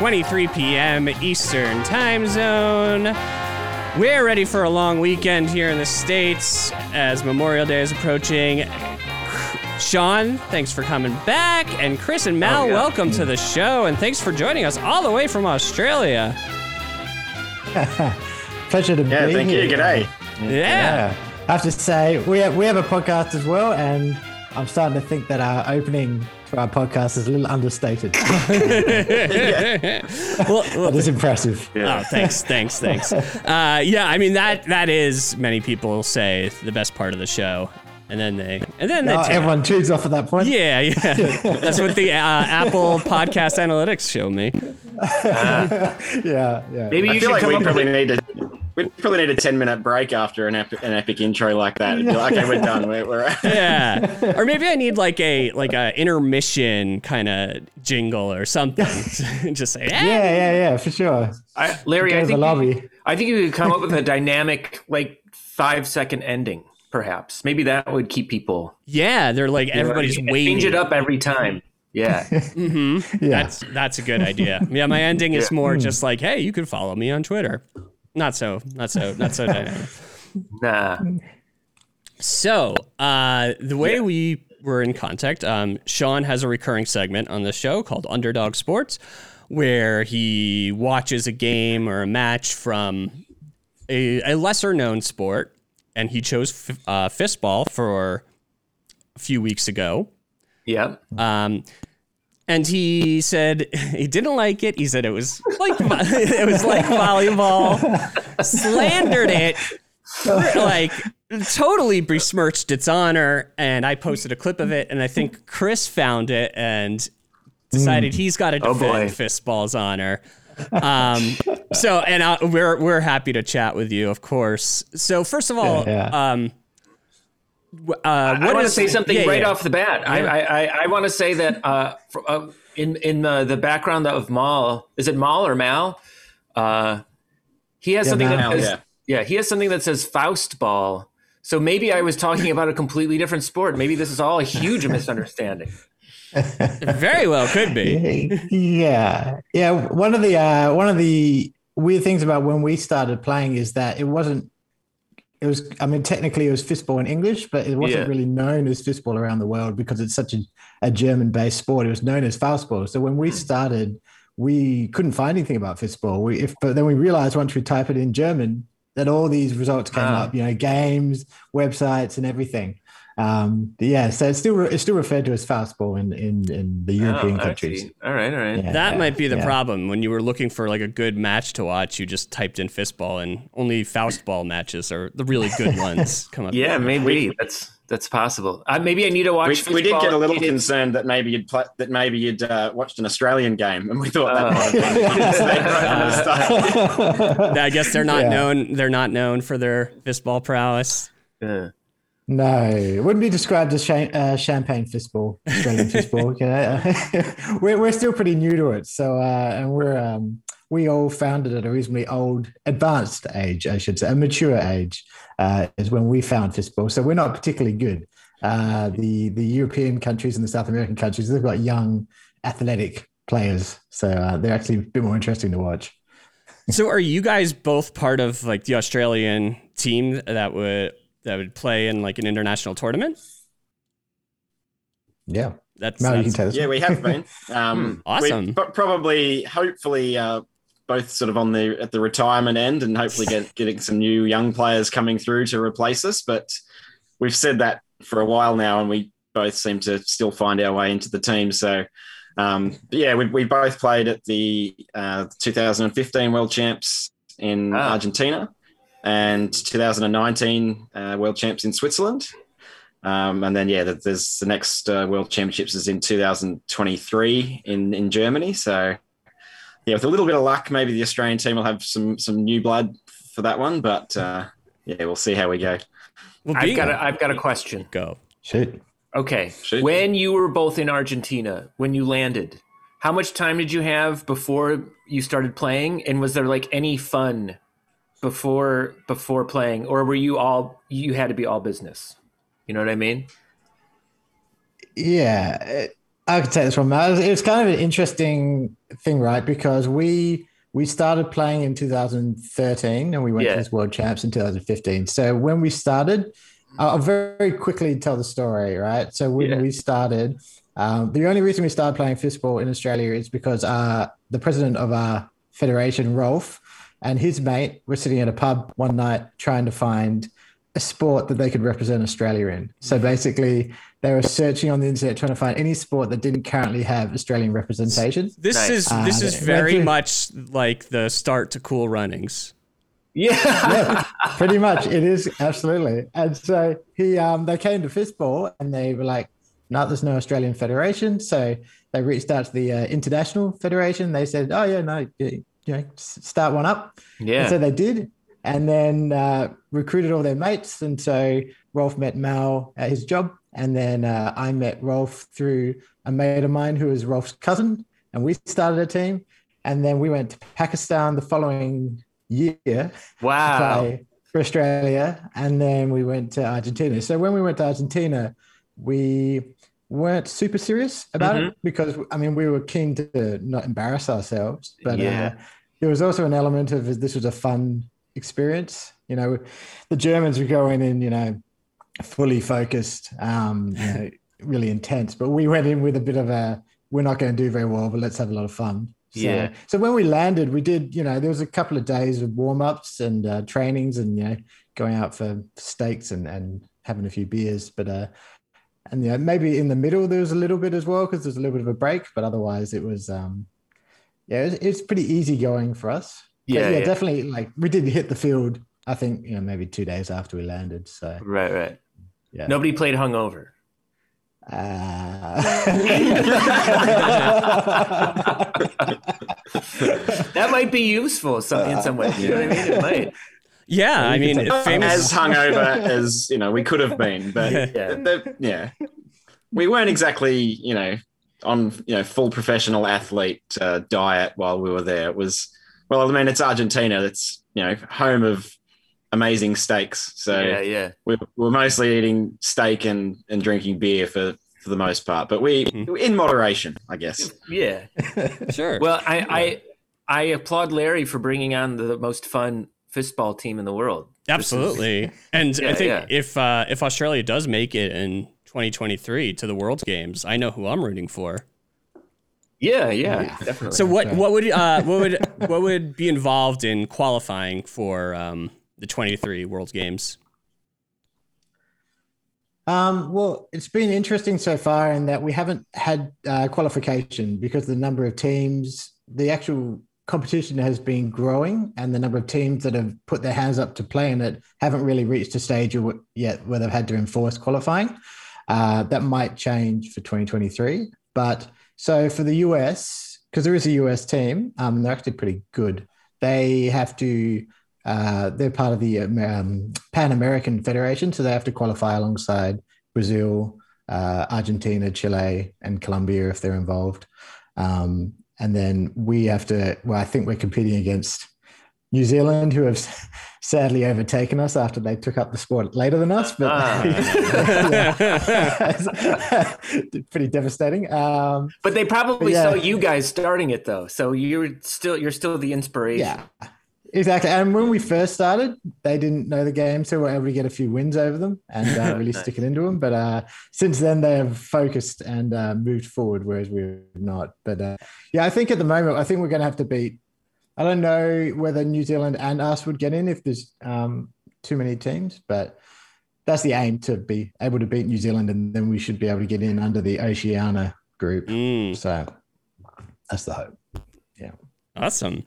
7:23 p.m. Eastern Time Zone. We're ready for a long weekend here in the States as Memorial Day is approaching. Sean, thanks for coming back. And Chris and Mal, Oh, yeah. welcome to the show. And thanks for joining us all the way from Australia. Pleasure to Yeah, be thank here. Thank you. G'day. Yeah. Yeah. I have to say, we have, we have a podcast as well, and I'm starting to think that our opening to our podcast is a little understated. Well, well, That is impressive. Oh, thanks, thanks, thanks. Uh, yeah, I mean that that is many people say the best part of the show, and then they and then they Oh, everyone tunes off at that point. Yeah, yeah. That's what the uh, Apple Podcast Analytics show me. yeah, yeah. Maybe I you feel like we probably with need a we probably need a ten minute break after an epic, an epic intro like that. It'd be like, okay, we're done. We're, we're Yeah, or maybe I need like a like a intermission kind of jingle or something. Just say, yeah, yeah, yeah, for sure. I, Larry, I to the think lobby. you, I think you could come up with a dynamic, like five second ending, perhaps. Maybe that would keep people. yeah. They're like everybody's Change waiting. it up every time. Yeah. Yeah. That's that's a good idea. Yeah, my ending is more just like, hey, you can follow me on Twitter. Not so, not so, not so dynamic. nah. So, uh, the way we were in contact, um, Sean has a recurring segment on the show called Underdog Sports, where he watches a game or a match from a, a lesser known sport, and he chose f- uh, fistball for a few weeks ago. Yeah. Um, and he said he didn't like it. He said it was like it was like volleyball. Slandered it, like totally besmirched its honor. And I posted a clip of it, and I think Chris found it and decided he's got to Oh, boy. defend fistball's honor. Um, so, and uh, we're we're happy to chat with you, of course. So, first of all, Yeah, yeah. um, w- uh, I want to say something yeah, right yeah. off the bat. I, I, I, I want to say that uh, for, uh, in in the, the background of Mal, is it Mal or Mal? Uh, he has Yeah, something that says, yeah. yeah, he has something that says Faust ball. So maybe I was talking about a completely different sport. Maybe this is all a huge misunderstanding. Very well could be. yeah, yeah. One of the uh, one of the weird things about when we started playing is that it wasn't. It was. I mean, technically, it was fistball in English, but it wasn't Yeah. really known as fistball around the world because it's such a, a German-based sport. It was known as Faustball. So when Hmm. we started, we couldn't find anything about fistball. We, if, but then we realized once we type it in German that all these results came Ah. up. You know, games, websites, and everything. Um, yeah, so it's still it's still referred to as Faustball in in, in the European Oh, countries. see. All right, all right. Yeah, That yeah, might be the yeah. problem when you were looking for like a good match to watch. You just typed in fistball, and only Faustball matches are the really good ones come up. Yeah, maybe that's that's possible. Uh, maybe I need to watch. we, we did get a little concerned that maybe you'd pla that maybe you'd uh, watched an Australian game, and we thought that Oh. might have been a mistake right from the start. I guess they're not Yeah. known. They're not known for their fistball prowess. Yeah. No, it wouldn't be described as uh, champagne fistball, Australian fistball. Okay? we're we're still pretty new to it, so uh, and we're um, we all found it at a reasonably old, advanced age, I should say, a mature age uh, is when we found fistball. So we're not particularly good. Uh, the the European countries and the South American countries, they've got young, athletic players, so uh, they're actually a bit more interesting to watch. So, are you guys both part of like the Australian team that would that would play in like an international tournament? Yeah, That's, Mal, you can that's tell us. Yeah, we have been. Um, Awesome. we've probably, hopefully, uh, both sort of on the at the retirement end, and hopefully get getting some new young players coming through to replace us. But we've said that for a while now, and we both seem to still find our way into the team. So. Um, yeah, we, we both played at the uh, 2015 World Champs in Ah. Argentina and 2019 uh, World Champs in Switzerland. Um, and then, yeah, there's the next uh, World Championships is in 2023 in, in Germany. So, yeah, with a little bit of luck, maybe the Australian team will have some some new blood for that one. But uh, yeah, we'll see how we go. Well, I've got a, I've got a question. go. Shoot. Okay. Shoot. When you were both in Argentina, when you landed, how much time did you have before you started playing? And was there like any fun before before playing, or were you all you had to be all business? You know what I mean? Yeah, it- I could take this one. Matt. It was, it was kind of an interesting thing, right? Because we we started playing in 2013 and we went Yeah. to this World Champs in 2015. So when we started, I'll very quickly tell the story, right? So when Yeah. we started, um, the only reason we started playing fistball in Australia is because uh, the president of our federation, Rolf, and his mate were sitting at a pub one night trying to find a sport that they could represent Australia in. So basically, they were searching on the internet trying to find any sport that didn't currently have Australian representation. This Nice. is Uh, this is very they- much like the start to Cool Runnings. Yeah. yeah, pretty much. It is absolutely. And so he, um, they came to fistball and they were like, "No, there's no Australian federation." So they reached out to the uh, international federation. They said, "Oh yeah, no, you know, start one up." Yeah. And so they did, and then uh, recruited all their mates. And so Rolf met Mal at his job, and then uh, I met Rolf through a mate of mine who was Rolf's cousin, and we started a team. And then we went to Pakistan the following year wow. for Australia, and then we went to Argentina. So when we went to Argentina, we weren't super serious about it because I mean we were keen to not embarrass ourselves, but Yeah. uh, there was also an element of this was a fun experience. You know, the Germans were going in, you know, fully focused, um, you know, really intense, but we went in with a bit of a we're not going to do very well, but let's have a lot of fun. So, Yeah. So when we landed, we did, you know, there was a couple of days of warm ups and uh, trainings and, you know, going out for steaks and, and having a few beers. But, uh, and, you know, maybe in the middle there was a little bit as well because there's a little bit of a break, but otherwise it was, um, yeah, it's, it's pretty easy going for us. Yeah, yeah, yeah. definitely. Like we did hit the field, I think, you know, maybe two days after we landed. So, Right, right. yeah. Nobody played hungover. Uh, That might be useful some, in some way. You know what I mean? It might. Yeah, I mean, can take- famous. as hungover as you know we could have been, but Yeah. the- yeah, we weren't exactly you know on you know full professional athlete uh, diet while we were there. It was well, I mean, it's Argentina. It's you know home of amazing steaks, so Yeah, yeah. we we're mostly eating steak and and drinking beer for for the most part, but we in moderation, I guess. Yeah. Sure. Well, I, I I applaud Larry for bringing on the most fun fistball team in the world. Absolutely. And I think yeah. if uh, if Australia does make it in 2023 to the World Games, I know who I'm rooting for. Yeah, yeah, definitely. So what what would uh, what would what would be involved in qualifying for um, the 23 World Games? Um, well, it's been interesting so far in that we haven't had uh, qualification because the number of teams, the actual competition has been growing, and the number of teams that have put their hands up to play in it haven't really reached a stage yet where they've had to enforce qualifying. Uh, that might change for 2023. But so for the US, because there is a US team, um, they're actually pretty good. They have to uh, they're part of the um, Pan American Federation, so they have to qualify alongside Brazil, uh, Argentina, Chile, and Colombia if they're involved. Um, and then we have to, well, I think we're competing against New Zealand, who have sadly overtaken us after they took up the sport later than us, but Yeah. pretty devastating. Um, but they probably Yeah. saw you guys starting it though, so you're still you're still the inspiration. Yeah, exactly. And when we first started, they didn't know the game, so we were able to get a few wins over them and uh, really Nice. stick it into them. But uh, since then, they have focused and uh, moved forward, whereas we're not. But uh, yeah, I think at the moment, I think we're going to have to beat I don't know whether New Zealand and us would get in if there's um, too many teams, but that's the aim to be able to beat New Zealand, and then we should be able to get in under the Oceania group. Mm, So that's the hope. Yeah. Awesome.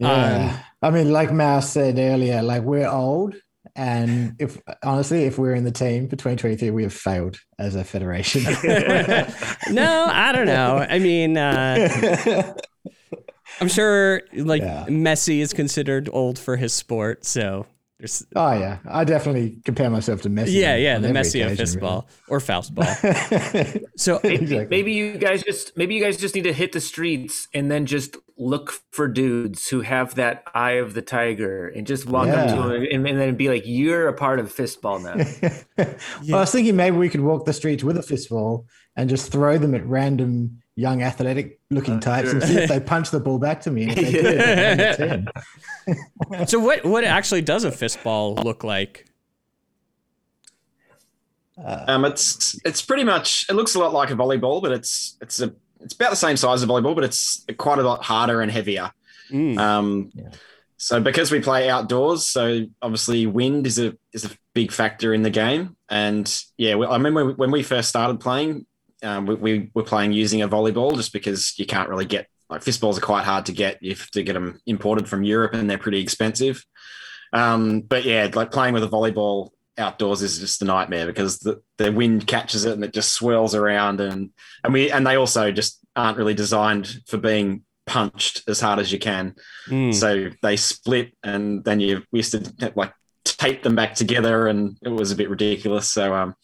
Yeah. I mean, like Mouse said earlier, like we're old. And if honestly, if we're in the team for 2023, we have failed as a federation. No, I don't know. I mean, uh, I'm sure like Yeah. Messi is considered old for his sport, so there's oh yeah, I definitely compare myself to Messi. yeah, yeah, the every Messi of occasion, fistball or Faustball. So Maybe, Exactly. maybe you guys just maybe you guys just need to hit the streets and then just look for dudes who have that eye of the tiger and just walk up to them and, and then be like, "You're a part of fistball now." well, I was thinking maybe we could walk the streets with a fistball and just throw them at random young athletic looking Uh, types and see if they punch the ball back to me. And they did, then I'm in the team. so what what actually does a fistball look like? Um, it's it's pretty much it looks a lot like a volleyball, but it's it's a it's about the same size as a volleyball, but it's quite a lot harder and heavier. Mm. Um, Yeah. So because we play outdoors, so obviously wind is a is a big factor in the game. And yeah, we, I remember when we first started playing, um, we, we were playing using a volleyball just because you can't really get like fistballs are quite hard to get. You have to get them imported from Europe, and they're pretty expensive. Um, but yeah, like playing with a volleyball outdoors is just a nightmare because the, the wind catches it and it just swirls around and and we and they also just aren't really designed for being punched as hard as you can. Mm. So they split, and then you we used to like tape them back together, and it was a bit ridiculous. So um,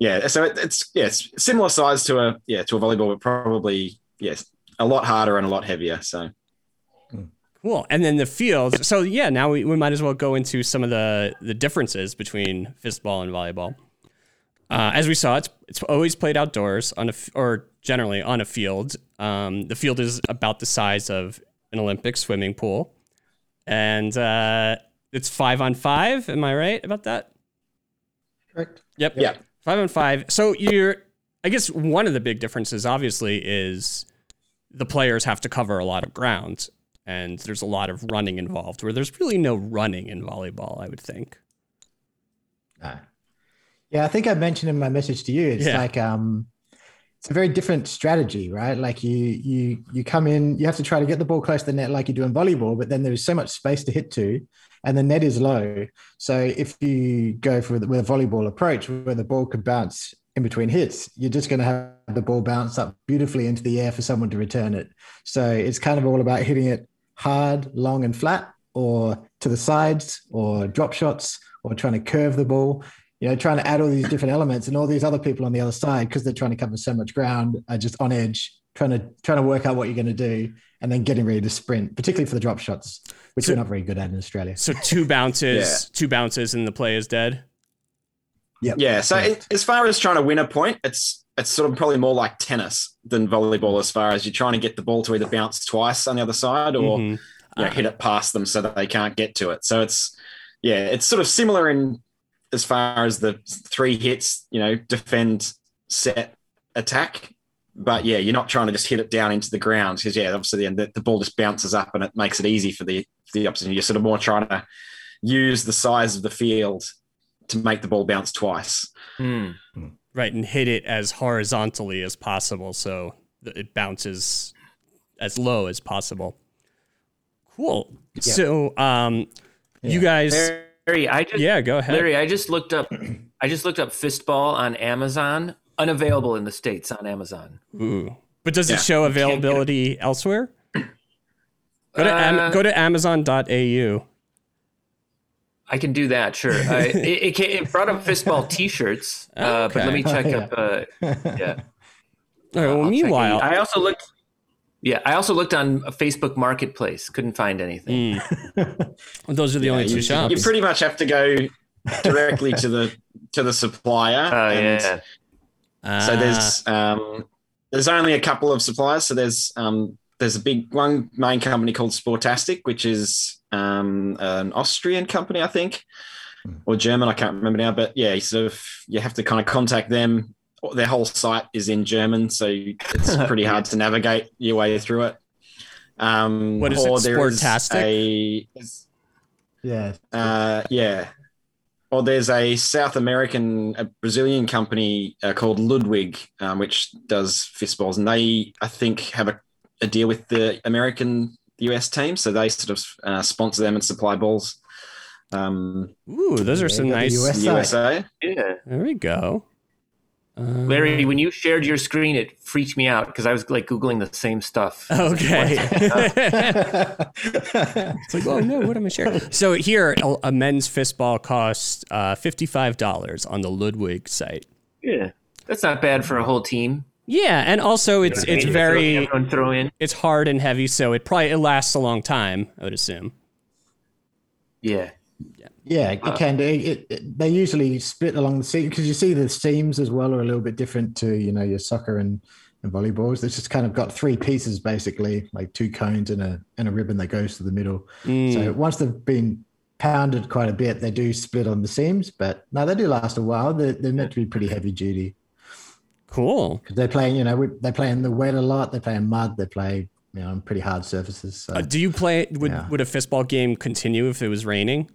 yeah, so it, it's yeah, it's similar size to a yeah to a volleyball, but probably yes, a lot harder and a lot heavier. So Cool. And then the fields. So yeah, now we, we might as well go into some of the the differences between fistball and volleyball. Uh, as we saw, it's it's always played outdoors on a f- or generally on a field. Um, the field is about the size of an Olympic swimming pool, and uh, it's five on five. Am I right about that? Correct. Yep. Yeah. Five on five. So you're, I guess one of the big differences, obviously, is the players have to cover a lot of ground, and there's a lot of running involved. Where there's really no running in volleyball, I would think. No. Yeah, I think I mentioned in my message to you, it's Yeah. like um it's a very different strategy, right? Like you you you come in, you have to try to get the ball close to the net like you do in volleyball, but then there's so much space to hit to, and the net is low. So if you go for the, with a volleyball approach where the ball could bounce in between hits, you're just going to have the ball bounce up beautifully into the air for someone to return it. So it's kind of all about hitting it hard, long, and flat, or to the sides, or drop shots, or trying to curve the ball you know, trying to add all these different elements, and all these other people on the other side, because they're trying to cover so much ground, are just on edge, trying to trying to work out what you're going to do, and then getting ready to sprint, particularly for the drop shots, which So- we're not very good at in Australia. So two bounces, two bounces, and the play is dead. Yeah, yeah, so Correct. as far as trying to win a point, it's it's sort of probably more like tennis than volleyball as far as you're trying to get the ball to either bounce twice on the other side or Mhm. you know, hit it past them so that they can't get to it. So it's yeah, it's sort of similar in as far as the three hits, you know, defend, set, attack. But yeah, you're not trying to just hit it down into the ground because yeah, obviously then the, the ball just bounces up and it makes it easy for the for the opposition. You're sort of more trying to use the size of the field to make the ball bounce twice. Hmm. Right, and hit it as horizontally as possible, so it bounces as low as possible. Cool. So, um, you guys, Larry, I just yeah, go ahead. Larry, I just looked up. I just looked up fistball on Amazon. Unavailable in the states on Amazon. Ooh. But does Yeah. it show You it. availability elsewhere? Go to, am- Uh, go to amazon.au. I can do that, sure. Uh, it, it, ca- it brought up fistball T-shirts, uh, but let me check Okay. up. Uh, yeah. All right, I'll well, check meanwhile. I also looked. Yeah, I also looked on a Facebook Marketplace. Couldn't find anything. mm, those are the only two you, shops. you pretty much have to go directly to the to the supplier. Oh and yeah. So Ah, there's um, there's only a couple of suppliers. So there's um, there's a big one main company called Sportastic, which is um, an Austrian company, I think, or German. I can't remember now. But yeah, sort of you have to kind of contact them. Their whole site is in German, so it's pretty hard to navigate your way through it. Um, What is it, or there is Sportastic? A, Yeah. uh, yeah. Or there's a South American, a Brazilian company uh, called Ludwig, um, which does fistballs, and they, I think, have a, a deal with the American US team, so they sort of uh, sponsor them and supply balls. Um, Ooh, those are some you got the nice. US. the USA. Yeah. There we go. Larry, when you shared your screen, it freaked me out because I was like Googling the same stuff. Okay. it's like, oh no, what am I sharing? So here, a, a men's fistball costs uh, fifty-five dollars on the Ludwig site. Yeah. That's not bad for a whole team. Yeah, and also it's it's very throw in. it's hard and heavy, so it probably it lasts a long time. I would assume. Yeah. Yeah, it can do. It, it, they usually split along the seam because you see the seams as well are a little bit different to you know your soccer and, and volleyballs. It's just kind of got three pieces basically, like two cones and a and a ribbon that goes to the middle. Mm. So once they've been pounded quite a bit, they do split on the seams. But no, they do last a while. They're, they're meant to be pretty heavy duty Cool. because they play. You know, we, they play in the wet a lot. They play in mud. They play you know on pretty hard surfaces. So Uh, do you play? Would Yeah. would a fistball game continue if it was raining?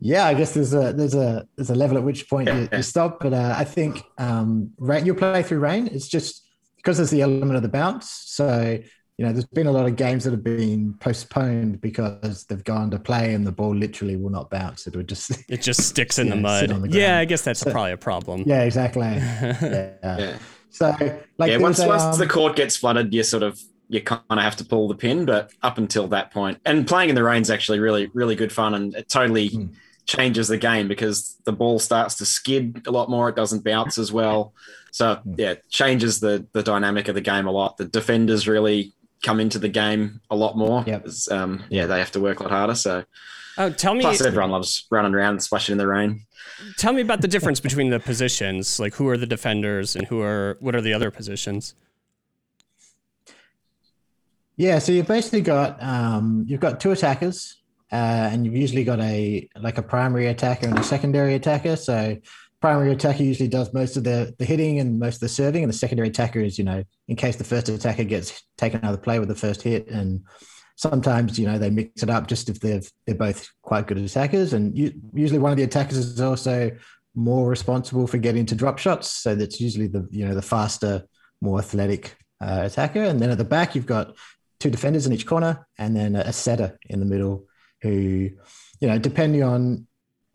Yeah, I guess there's a there's a there's a level at which point you, you stop. But uh, I think um, rain, you'll play through rain. It's just because there's the element of the bounce. So you know, there's been a lot of games that have been postponed because they've gone to play and the ball literally will not bounce. It would just It just sticks in the Yeah, sit mud. the yeah. I guess that's So- probably a problem. yeah, exactly. Yeah. Yeah. So like yeah, once a, once um, the court gets flooded, you sort of you kind of have to pull the pin. But up until that point, and playing in the rain's actually really really good fun, and it totally Hmm. Changes the game because the ball starts to skid a lot more. It doesn't bounce as well. So yeah, changes the the dynamic of the game a lot. The defenders really come into the game a lot more. Yep. 'cause, Um, yeah, they have to work a lot harder. So Oh, tell me, plus everyone loves running around and splashing in the rain. tell me about the difference between the positions. Like, who are the defenders and who are what are the other positions? Yeah, so you've basically got um, you've got two attackers, uh, and you've usually got a like a primary attacker and a secondary attacker. So primary attacker usually does most of the the hitting and most of the serving, and the secondary attacker is you know in case the first attacker gets taken out of the play with the first hit, and sometimes you know they mix it up just if they're they're both quite good attackers, and you, usually one of the attackers is also more responsible for getting to drop shots. So that's usually the you know the faster, more athletic uh, attacker, and then at the back you've got two defenders in each corner, and then a setter in the middle who, you know, depending on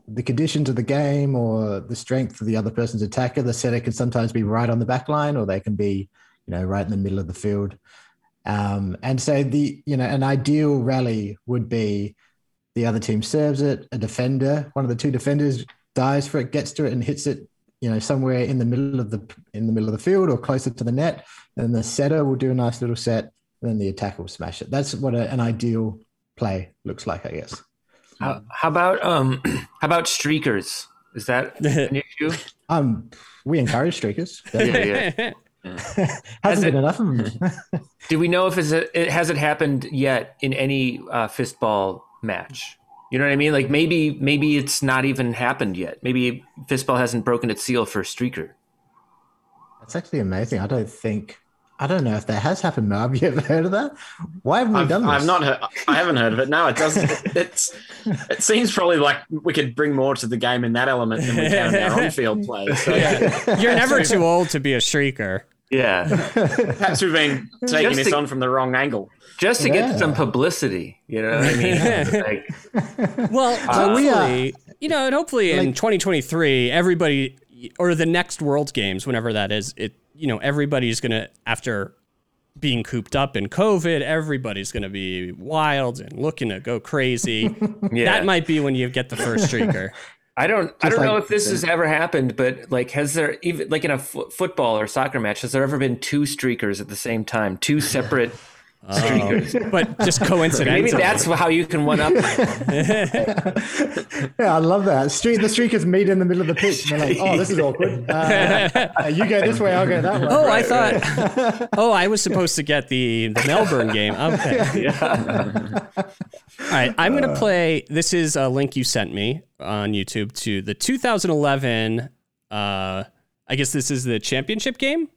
the conditions of the game or the strength of the other person's attacker, the setter can sometimes be right on the back line or they can be, you know, right in the middle of the field. Um, and so the, you know, an ideal rally would be the other team serves it, a defender, one of the two defenders dives for it, gets to it and hits it, you know, somewhere in the middle of the in the middle of the field or closer to the net. And the setter will do a nice little set and then the attacker will smash it. That's what a, an ideal play looks like, I guess. How, how about um how about streakers? Is that an issue? Um, we encourage streakers. Yeah, yeah. Hasn't it- been enough of them. Do we know if it's a, it hasn't happened yet in any uh, fistball match? You know what I mean? Like maybe maybe it's not even happened yet. Maybe fistball hasn't broken its seal for streaker. That's actually amazing. I don't think I don't know if that has happened. Mo. Have you ever heard of that? Why haven't we I've, done this? I've not heard. I haven't heard of it. No, it doesn't. It's. It seems probably like we could bring more to the game in that element than we can in our on-field play. So You're never too old to be a streaker. Yeah, perhaps we've been taking Just this to- on from the wrong angle. just to Yeah. get some publicity. You know what I mean? like, Well, So we, uh, you know, and hopefully in 2023, everybody or the next World Games, whenever that is, it you know everybody's gonna after being cooped up in COVID, everybody's gonna be wild and looking to go crazy. yeah. That might be when you get the first streaker. I don't. I don't like know if this has ever happened, but like, has there even like in a football or soccer match, has there ever been two streakers at the same time, two separate streakers? but just coincidentally. Maybe that's how you can one up. Yeah, I love that. Street the streakers meet in the middle of the pitch. And they're like, "Oh, this is awkward. Uh, you go this way, I'll go that way." Oh, I thought. Oh, I was supposed to get the the Melbourne game. Okay. All right, I'm gonna play. This is a link you sent me on YouTube to the 2011. Uh, I guess this is the championship game.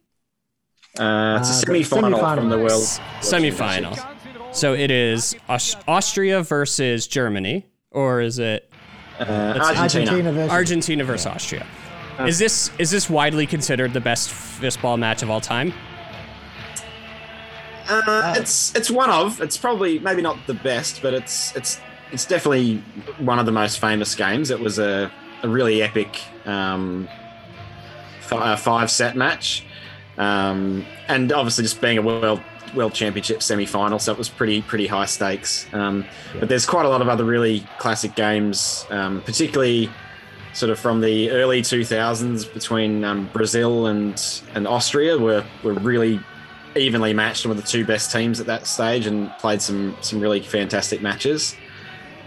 Uh, it's a Uh, semi-final, semi-final. from the world. Semi-final. So it is Aus- Austria versus Germany, or is it Uh, Argentina. Argentina versus Argentina versus Austria? Is this is this widely considered the best fistball match of all time? Uh, it's it's one of. It's probably maybe not the best, but it's it's it's definitely one of the most famous games. It was a, a really epic um, fi- five set match, um, and obviously just being a world world championship semi final, so it was pretty pretty high stakes. Um, But there's quite a lot of other really classic games, um, particularly sort of from the early 2000s between um, Brazil and and Austria were were really evenly matched and were the two best teams at that stage and played some some really fantastic matches.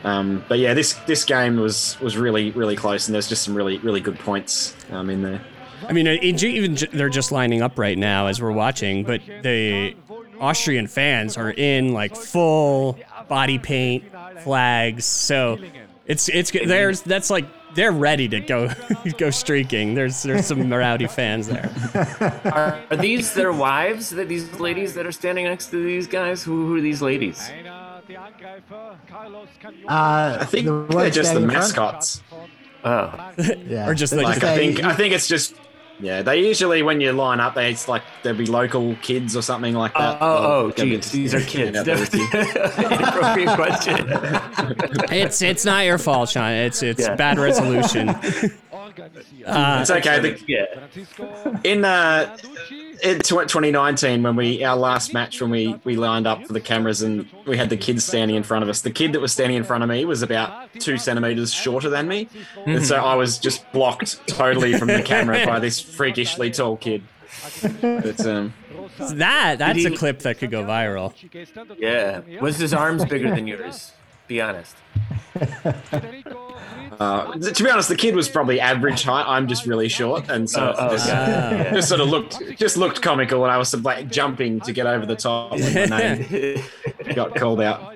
Um, but yeah, this this game was was really really close and there's just some really really good points um, in there. I mean, it, it- even j- they're just lining up right now as we're watching, but the Austrian fans are in like full body paint, flags. So it's it's there's that's like they're ready to go go streaking. There's there's some rowdy fans there. Are, are these their wives? That these ladies that are standing next to these guys? Who, who are these ladies? Uh, I think the they're just the standing in front? mascots. Oh, Yeah. Or just like- Like I think I think it's just yeah. They usually when you line up, they it's like there'll be local kids or something like oh, that. oh, oh, They'll geez, these are kids. Yeah, Inappropriate question. It's it's not your fault, Sean. It's it's Yeah. bad resolution. Uh, It's okay. The, yeah. in uh, in 2019 when we our last match when we we lined up for the cameras and we had the kids standing in front of us the kid that was standing in front of me was about two centimeters shorter than me and so i was just blocked totally from the camera by this freakishly tall kid but um that that's a clip that could go viral. Yeah. Was his arms bigger than yours? Be honest. uh, to be honest the kid was probably average height i'm just really short and so Oh, oh, just, okay. just sort of looked just looked comical and i was sort of like jumping to get over the top when my name got called out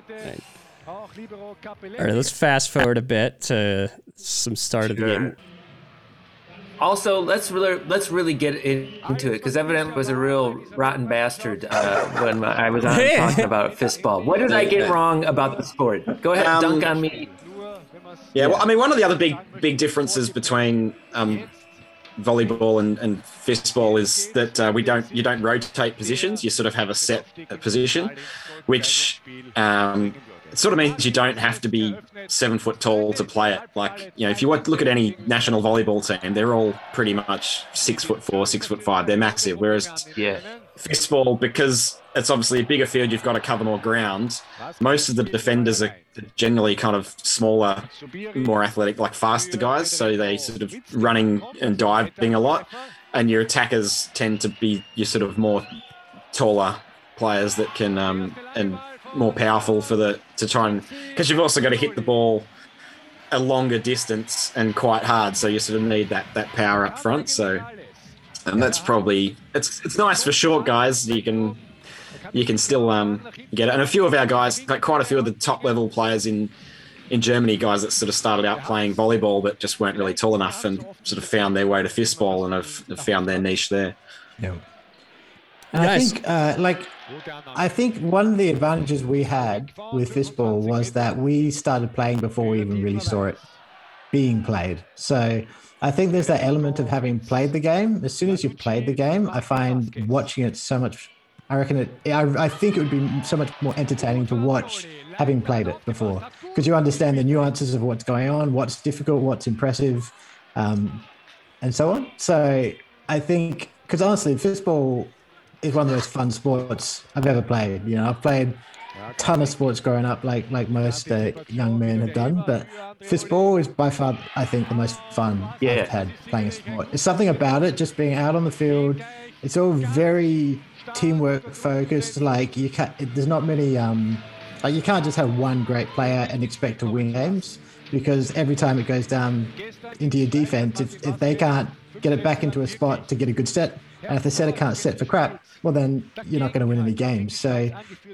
All right, let's fast forward a bit to some start of the game. Also, let's really let's really get into it because evidently was a real rotten bastard uh, when I was on talking about fistball. What did I get wrong about the sport? Go ahead, Um, dunk on me. Yeah, well, I mean, one of the other big big differences between um, volleyball and, and fistball is that uh, we don't you don't rotate positions. You sort of have a set position, which um, it sort of means you don't have to be seven foot tall to play it. Like you know, if you look at any national volleyball team, they're all pretty much six foot four, six foot five. They're massive. Whereas Yeah. Fistball because it's obviously a bigger field you've got to cover more ground. Most of the defenders are generally kind of smaller more athletic like faster guys so they sort of running and diving a lot. And your attackers tend to be your sort of more taller players that can um, and more powerful for the to try and because you've also got to hit the ball a longer distance and quite hard so you sort of need that that power up front. So and that's probably it's it's nice for short guys. You can you can still um, get it. And a few of our guys, like quite a few of the top level players in in Germany, guys that sort of started out playing volleyball but just weren't really tall enough and sort of found their way to fistball and have, have found their niche there. Yeah. And I think, uh, like, I think one of the advantages we had with fistball was that we started playing before we even really saw it being played. So I think there's that element of having played the game. As soon as you've played the game, I find watching it so much. I reckon it. I, I think it would be so much more entertaining to watch having played it before, because you understand the nuances of what's going on, what's difficult, what's impressive, um, and so on. So I think, because honestly, fistball is one of the most fun sports I've ever played. You know, I've played ton of sports growing up, like like most uh, young men have done. But fistball is by far, I think, the most fun Yeah. I've had playing a sport. It's something about it, just being out on the field. It's all very teamwork focused. Like you can't, there's not many. Um, like you can't just have one great player and expect to win games because every time it goes down into your defense, if, if they can't get it back into a spot to get a good set, and if the setter can't set for crap, well then you're not going to win any games. So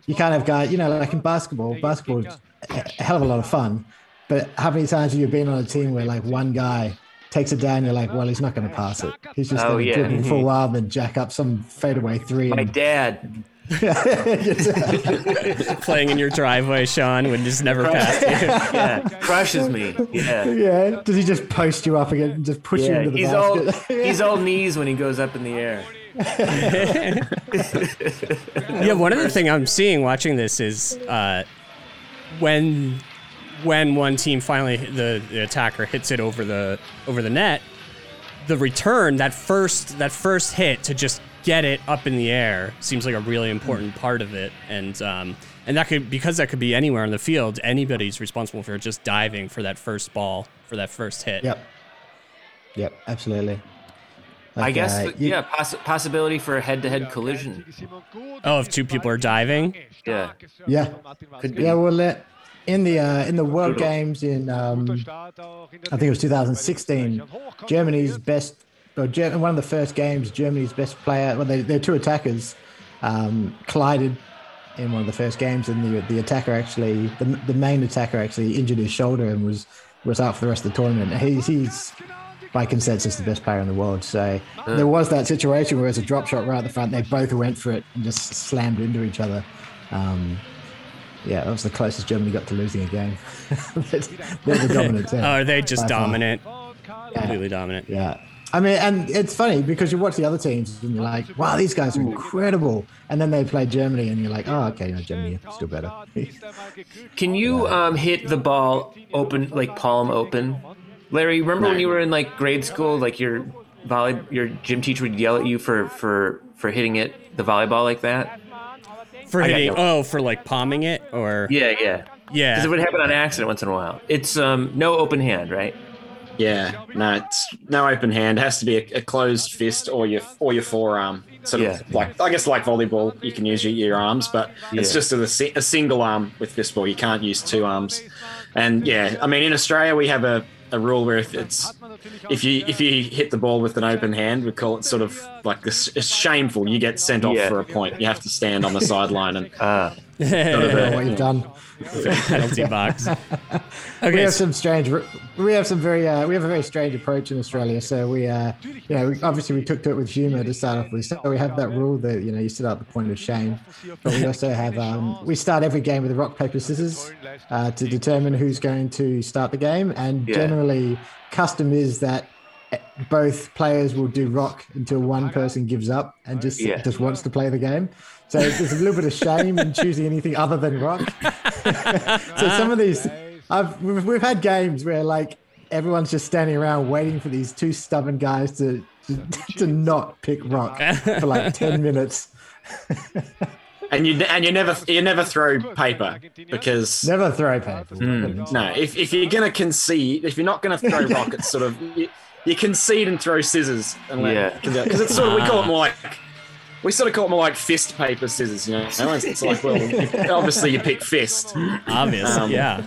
you can't have guys, you know, like in basketball. Basketball is a a hell of a lot of fun, but how many times have you been on a team where like one guy takes it down. You're like, well, he's not going to pass it. He's just Oh, going to yeah. dribble for a mm-hmm. while, then jack up some fadeaway three. My And, dad. Playing in your driveway, Sean, would just never pass you. Yeah, crushes me. Yeah. yeah, does he just post you up again and just push you into the he's all basket? he's all knees when he goes up in the air. yeah, one other thing I'm seeing watching this is uh, when when one team finally the, the attacker hits it over the over the net, the return that first that first hit to just get it up in the air seems like a really important part of it, and um, and that could because that could be anywhere on the field. Anybody's responsible for just diving for that first ball for that first hit. Yep. Yep, absolutely. I guess, uh, you- yeah, poss- possibility for a head-to-head collision. Oh, if two people are diving, Yeah. Yeah. Could be. Yeah, well, uh, in the uh, in the World Games in um, I think it was 2016, Germany's best, or one of the first games, Germany's best player, well, they, they're two attackers, um, collided in one of the first games, and the the attacker actually, the, the main attacker actually injured his shoulder and was was out for the rest of the tournament. He's he's by consensus the best player in the world. So there was that situation where it was a drop shot right at the front. They both went for it and just slammed into each other. Um, yeah, that was the closest Germany got to losing a game. they're the dominant team. oh, are they just by far. dominant? Completely dominant. Yeah. I mean, and it's funny because you watch the other teams and you're like, wow, these guys are incredible. And then they play Germany and you're like, oh, okay, no, Germany are still better. Can you um, hit the ball open, like palm open? Larry, remember when you were in like grade school, like your volley, your gym teacher would yell at you for for for hitting it the volleyball like that? For I hitting, you. oh, for like palming it or Yeah, yeah. yeah. Because it would happen on accident once in a while. It's um no open hand, right? Yeah, no, it's no open hand. It has to be a, a closed fist or your or your forearm. Sort Yeah. of like I guess like volleyball, you can use your, your arms, but it's just a, a single arm with fistball. You can't use two arms. And yeah, I mean in Australia we have a, a rule where if it's if you if you hit the ball with an open hand, we call it sort of like this. It's shameful. You get sent off Yeah. for a point. You have to stand on the sideline and Ah, know what you've done. Penalty box. Okay, We have so- some strange. We have some very. Uh, we have a very strange approach in Australia. So we, uh, you know, we, obviously we took to it with humour to start off with. So we have that rule that you know you sit at the point of shame, but we also have. Um, we start every game with a rock paper scissors uh, to determine who's going to start the game, and Yeah. generally custom is that eh, both players will do rock until one person gives up and just Yeah. just wants to play the game. So there's a little bit of shame in choosing anything other than rock. So some of these, I've we've, we've had games where like everyone's just standing around waiting for these two stubborn guys to to, to not pick rock for like ten minutes. and you and you never you never throw paper because Never throw paper. Hmm. No, if, if you're going to concede, if you're not going to throw rockets, sort of, you, you concede and throw scissors. And Yeah. Because it's sort of, we call it more like, we sort of call them like fist, paper, scissors, you know? It's like, well, obviously you pick fist. obvious. Um, yeah.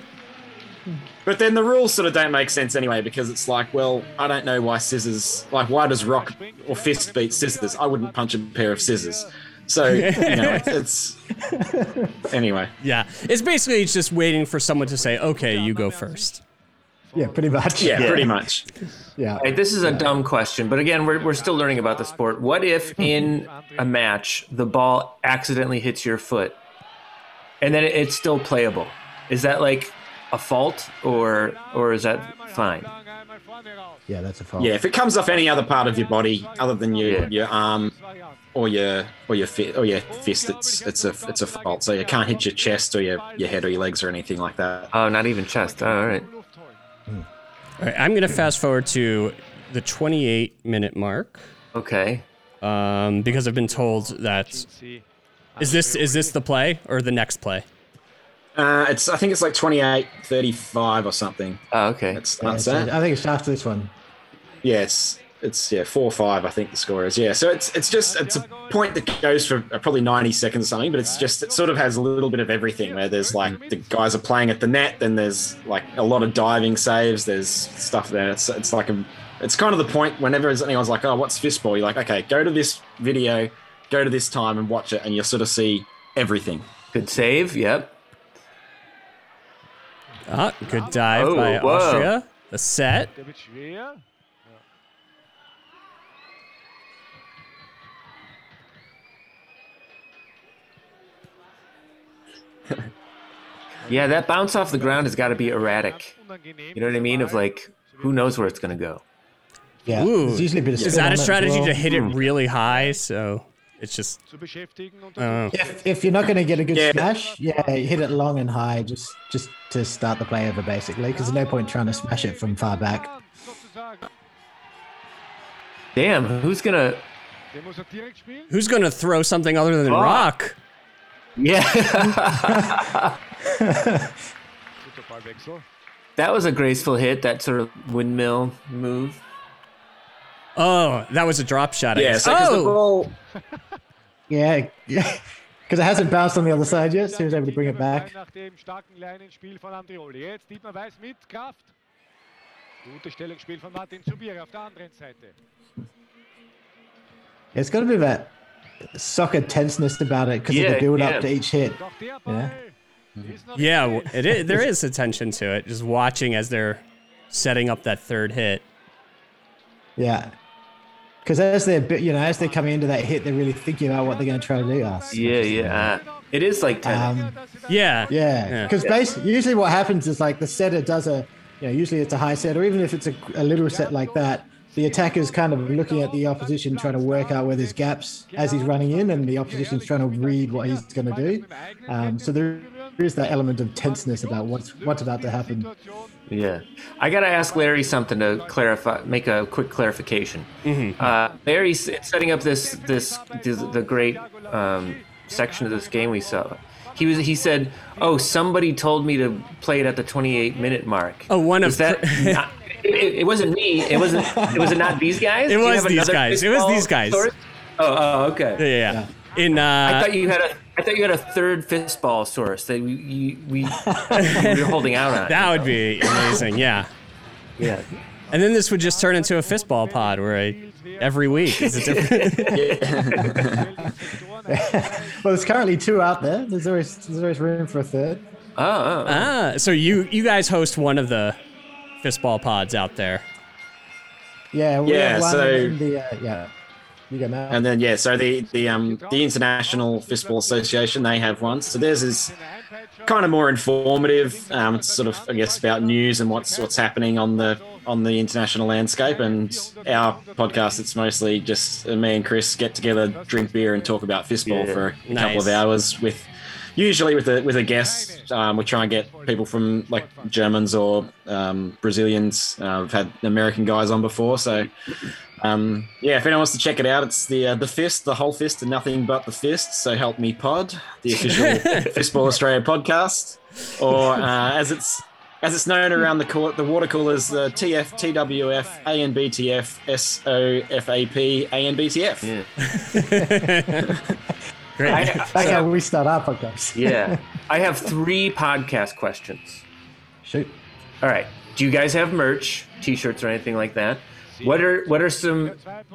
But then the rules sort of don't make sense anyway because it's like, well, I don't know why scissors, like, why does rock or fist beat scissors? I wouldn't punch a pair of scissors. So, you know, it's. Anyway. Yeah. It's basically it's just waiting for someone to say, okay, you go first. Yeah, pretty much. Yeah, Yeah. pretty much. yeah. Hey, this is a dumb question, but again, we're, we're still learning about the sport. What if in a match the ball accidentally hits your foot and then it's still playable? Is that like a fault or or is that fine? Yeah, that's a fault. Yeah, if it comes off any other part of your body other than your, Yeah. your arm or your or your fi- or your fist, it's it's a it's a fault. So you can't hit your chest or your, your head or your legs or anything like that. Oh, not even chest. Oh, all right. All right, I'm going to fast forward to the 28 minute mark Okay. um, because I've been told that is this is this the play or the next play? Uh, it's I think it's like 28, 35 or something. Oh, okay. That's Yeah, that's it. I think it's after this one. Yeah, it's it's yeah four or five. I think the score is yeah. So it's it's just it's a point that goes for uh, probably ninety seconds or something, but it's just it sort of has a little bit of everything. Where there's like the guys are playing at the net, then there's like a lot of diving saves. There's stuff there. It's it's like a it's kind of the point whenever anyone's like, oh, what's fistball? You're like, okay, go to this video, go to this time and watch it, and you'll sort of see everything. Good save. Yep. Ah, good dive Oh, by whoa. Austria. The set. Yeah, that bounce off the ground has got to be erratic. You know what I mean? Of like, who knows where it's going to go? Yeah, Ooh. there's usually a bit of Is that a strategy well. to hit it really high? So it's just. Uh, If, if you're not going to get a good Yeah. smash, yeah, hit it long and high just just to start the play over, basically, because there's no point trying to smash it from far back. Damn, who's gonna? who's going to throw something other than Fuck. rock? Yeah, that was a graceful hit. That sort of windmill move. Oh, that was a drop shot. I Yeah, guess. so 'cause the oh, ball, Yeah, yeah, because it hasn't bounced on the other side yet, so he was able to bring it back. Nach dem starken kleinen Spiel von Andrioli. Jetzt Dietmar Weiß mit Kraft. Gutes Stellungsspiel von Martin Zubiri auf der anderen Seite. It's got a bit of that soccer tenseness about it because of the build up yeah. to each hit. Yeah. der Ja. Ball ist noch yeah, it is, there is attention to it. Just watching as they're setting up that third hit. Yeah, because as they're you know as they're coming into that hit, they're really thinking about what they're going to try to do. Us. Yeah, yeah. Uh, it is like tennis. Um, Yeah. Yeah, Yeah. because basically, usually what happens is like the setter does a, you know, usually it's a high set, or even if it's a, a little set like that, the attacker's kind of looking at the opposition, trying to work out where there's gaps as he's running in, and the opposition's trying to read what he's going to do. Um, so there is that element of tenseness about what's what's about to happen. Yeah, I gotta ask Larry something to clarify, make a quick clarification. Uh, Larry's setting up this this the, the great um, section of this game we saw. He was he said, "Oh, somebody told me to play it at the 28 minute mark." Oh, one was of that? not, it, it wasn't me. It wasn't. It was not these guys? It was these guys. It was these guys. source? Oh, oh, okay. Yeah. yeah. In uh, I thought you had a. I thought you had a third fistball source that we you, we you were holding out on. that would be amazing. Yeah. yeah. And then this would just turn into a fistball pod where I, every week is a different. Well, there's currently two out there. There's always there's always room for a third. Oh, oh, oh. ah, so you you guys host one of the fistball pods out there. Yeah, we Yeah, have one so- in the uh, yeah. You go now. and then yeah, so the the um the International Fistball Association they have one. So theirs is kind of more informative. Um, it's sort of I guess about news and what's what's happening on the on the international landscape. And our podcast, it's mostly just uh, me and Chris get together, drink beer, and talk about fistball Yeah. for a couple Nice. of hours with. Usually with a with a guest, um, we try and get people from like Germans or um, Brazilians. Uh, we've had American guys on before, so um, yeah, if anyone wants to check it out, it's the uh, the fist, the whole fist, and nothing but the fist. So help me, pod, the official Fistball Australia podcast, or uh, as it's as it's known around the court, the water coolers, the TF, TWF, ANBTF, SOFAP, ANBTF. Yeah. Great. I, I That's how have, we start our podcast. yeah. I have three podcast questions. Shoot. All right. Do you guys have merch, T-shirts, or anything like that? What are what are some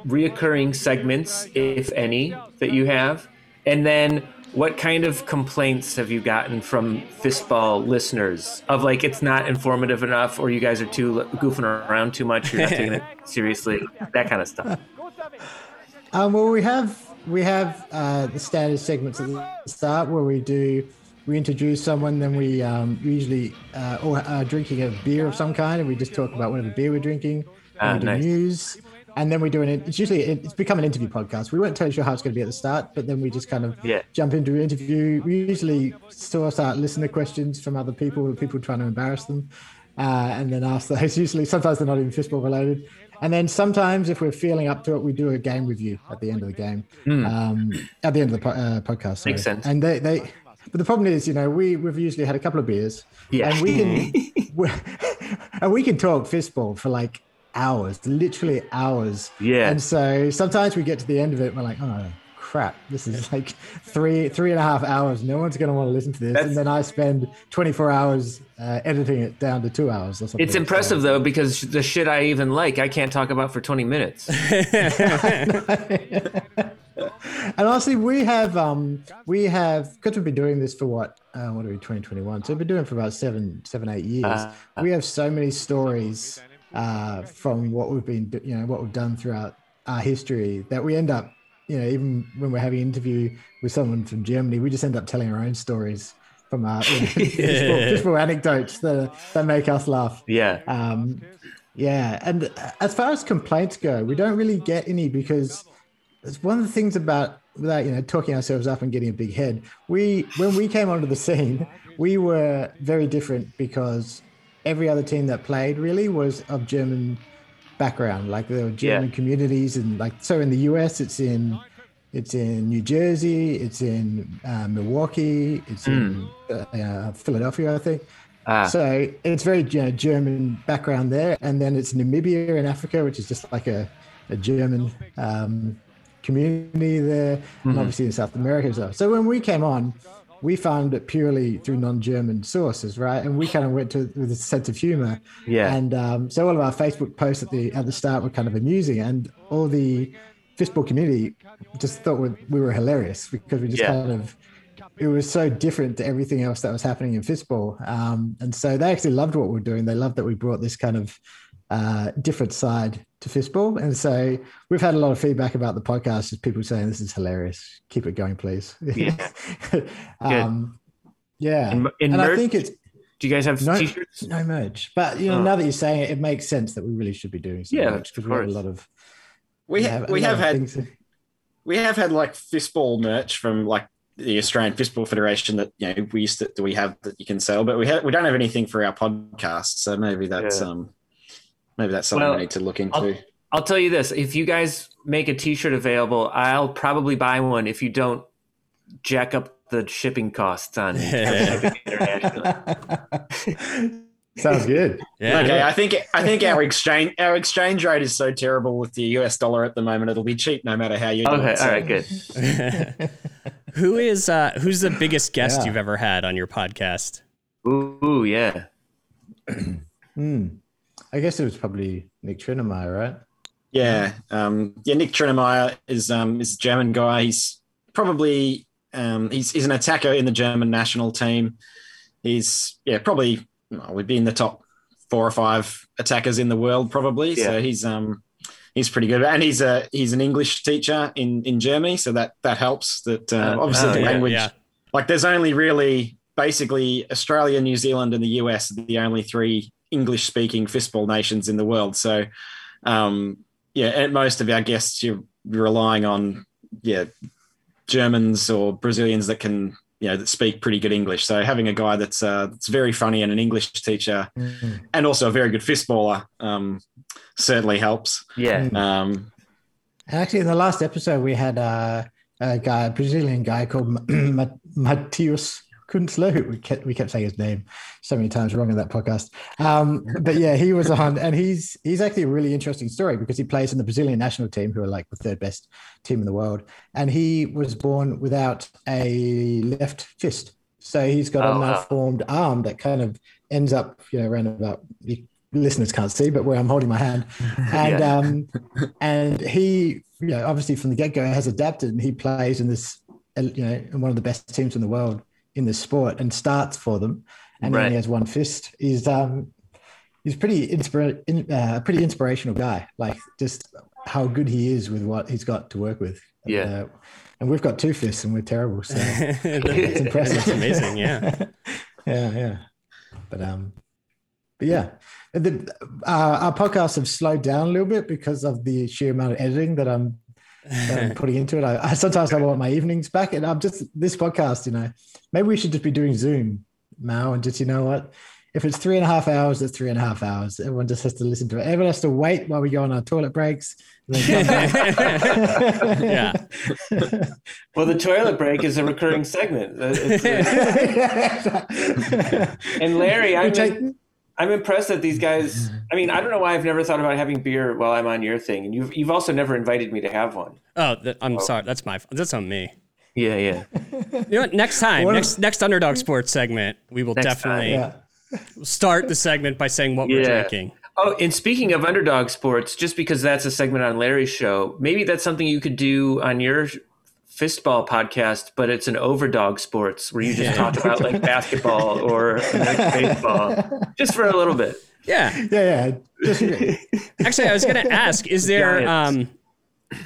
reoccurring segments, if any, that you have? And then, what kind of complaints have you gotten from fistball listeners of like it's not informative enough, or you guys are too goofing around too much, you're not taking it seriously, that kind of stuff. Um, well, we have we have uh, the standard segments at the start where we do we introduce someone, then we um, usually uh, or uh, drinking a beer of some kind, and we just talk about whatever beer we're drinking. Ah, and we do nice. news, and then we do an. It's usually it's become an interview podcast. We weren't totally sure how it's going to be at the start, but then we just kind of Yeah. jump into an interview. We usually still start listener questions from other people, people trying to embarrass them, uh, and then ask those. Usually, sometimes they're not even fistball related. And then sometimes, if we're feeling up to it, we do a game review at the end of the game, um, at the end of the po- uh, podcast. Sorry. Makes sense. And they, they, but the problem is, you know, we we've usually had a couple of beers, Yeah. and we can, we, and we can talk fistball for like hours, literally hours. Yeah. And so sometimes we get to the end of it, and we're like, oh crap, this is like three three and a half hours. No one's going to want to listen to this. That's- and then I spend 24 hours uh, editing it down to two hours or something. It's impressive though because the shit I even like, I can't talk about for 20 minutes. And honestly, we have um we have because we've been doing this for what uh, what are we 2021? So we've been doing it for about seven seven eight years. Uh, we have so many stories uh, from what we've been you know what we've done throughout our history that we end up you know even when we're having an interview with someone from Germany, we just end up telling our own stories from our you know, football, football anecdotes that, that make us laugh. Yeah. Um, yeah, and as far as complaints go, we don't really get any because it's one of the things about without you know talking ourselves up and getting a big head. We when we came onto the scene, we were very different because every other team that played really was of German background. Like there were German Yeah. communities, and like so in the US, it's in it's in New Jersey, it's in uh, Milwaukee, it's in uh, uh, Philadelphia, I think. Ah, So it's very you know, German background there, and then it's Namibia in Africa, which is just like a, a German um, community there, and obviously in South America as well. So when we came on, we found it purely through non-German sources, right? And we kind of went to with a sense of humor, Yeah. And um, so all of our Facebook posts at the at the start were kind of amusing, and all the fistball community just thought we, we were hilarious because we just Yeah. kind of it was so different to everything else that was happening in fistball. Um, and so they actually loved what we we're doing. They loved that we brought this kind of uh, different side to fistball. And so we've had a lot of feedback about the podcast, just people saying this is hilarious. Keep it going, please. Yeah. um, yeah. In- in and I think it's Do you guys have no, t-shirts? no merch, but you know, Oh. now that you're saying it, it makes sense that we really should be doing some Yeah, merch of because we have a lot of We, we ha- we have had things- we have had like fistball merch from like the Australian Fistball Federation that you know we used to we have that you can sell, but we have we don't have anything for our podcast, so maybe that's Yeah. um maybe that's something Well, we need to look into. I'll, I'll tell you this: if you guys make a T-shirt available, I'll probably buy one. If you don't jack up the shipping costs on internationally. Sounds good. Yeah. okay, I think I think our exchange our exchange rate is so terrible with the US dollar at the moment. It'll be cheap no matter how you do Okay, it. all so- right, good. Who is uh who's the biggest guest Yeah. you've ever had on your podcast? Ooh, ooh, yeah. Hmm. I guess it was probably Nick Trinemeier, right? Yeah, um, yeah. Nick Trinemeier is um, is a German guy. He's probably um, he's he's an attacker in the German national team. He's yeah probably well, would be in the top four or five attackers in the world probably. So he's um he's pretty good, and he's a he's an English teacher in in Germany, so that that helps. That uh, Uh, obviously oh, the yeah, language yeah. like there's only really basically Australia, New Zealand, and the US are the only three English speaking fistball nations in the world. So, um, yeah, at most of our guests, you're relying on yeah Germans or Brazilians that can you know that speak pretty good English. So having a guy that's uh, that's very funny and an English teacher and also a very good fistballer um, certainly helps. Yeah. Um, actually, in the last episode, we had uh, a guy, a Brazilian guy called Ma- Kunzler, who we kept, we kept saying his name so many times wrong in that podcast. Um, but yeah, he was on, and he's he's actually a really interesting story because he plays in the Brazilian national team, who are like the third best team in the world, and he was born without a left fist, so he's got Oh, a wow. malformed arm that kind of ends up, you know, around about. Listeners can't see, but where I'm holding my hand, and Yeah. um, and he, you know, obviously from the get go has adapted, and he plays in this, you know, in one of the best teams in the world in the sport, and starts for them, and he Right. only has one fist. He's um, he's pretty inspira- in, uh, a pretty inspirational guy. Like just how good he is with what he's got to work with. Yeah. uh, and we've got two fists, and we're terrible. So it's impressive. That's amazing. Yeah. yeah, yeah. But um, but yeah, the, uh, our podcasts have slowed down a little bit because of the sheer amount of editing that I'm, that I'm putting into it. I, I sometimes I want my evenings back, and I'm just this podcast. You know, maybe we should just be doing Zoom, Mal, and just you know what. If it's three and a half hours, it's three and a half hours. Everyone just has to listen to it. Everyone has to wait while we go on our toilet breaks. and then come back. Yeah. Well, the toilet break is a recurring segment. Uh, it's- and Larry, I'm, take- I'm impressed that these guys. I mean, I don't know why I've never thought about having beer while I'm on your thing, and you've you've also never invited me to have one. Oh, th- I'm oh. sorry. That's my. That's on me. Yeah, yeah. You know what? Next time, What- next next underdog sports segment, we will Next definitely yeah. start the segment by saying what we're Yeah. drinking. Oh, and speaking of underdog sports, just because that's a segment on Larry's show, maybe that's something you could do on your fistball podcast, but it's an overdog sports where you just talk about like basketball or like, baseball, just for a little bit. Yeah. Yeah, yeah. Just, Actually, I was going to ask: Is there? Um,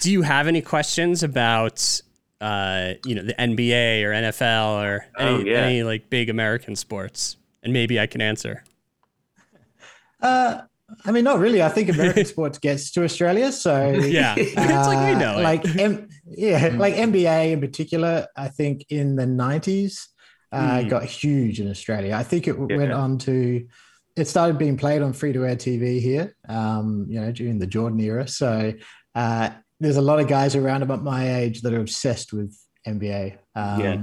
do you have any questions about uh, you know, the NBA or NFL or any, Oh, yeah. any like big American sports? And maybe I can answer. Uh, I mean, not really. I think American sports gets to Australia, so Yeah, it's like we know Uh, it. Like M- yeah, like NBA in particular. I think in the nineties uh, Mm. got huge in Australia. I think it Yeah. went on to. It started being played on free to air TV here. Um, you know, during the Jordan era. So uh, there's a lot of guys around about my age that are obsessed with NBA. Um, Yeah.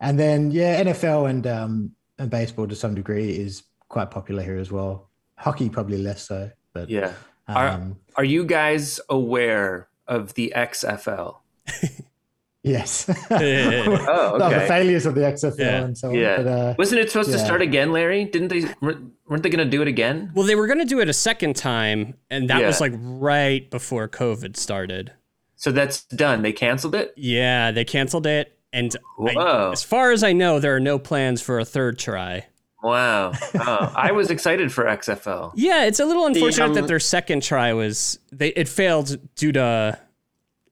And then yeah, NFL and um, and baseball to some degree is quite popular here as well. Hockey probably less so, but yeah. Are- um, Are you guys aware of the XFL? yes. Oh, No, the failures of the XFL Yeah. and so on. Yeah. But, uh, Wasn't it supposed to start again, Larry? Didn't they? weren't weren't they going to do it again? Well, they were going to do it a second time, and that Yeah. was like right before COVID started. So that's done. They canceled it. Yeah, they canceled it. And I- as far as I know, there are no plans for a third try. Wow. Oh, I was excited for XFL. Yeah, it's a little unfortunate um, that their second try was they it failed due to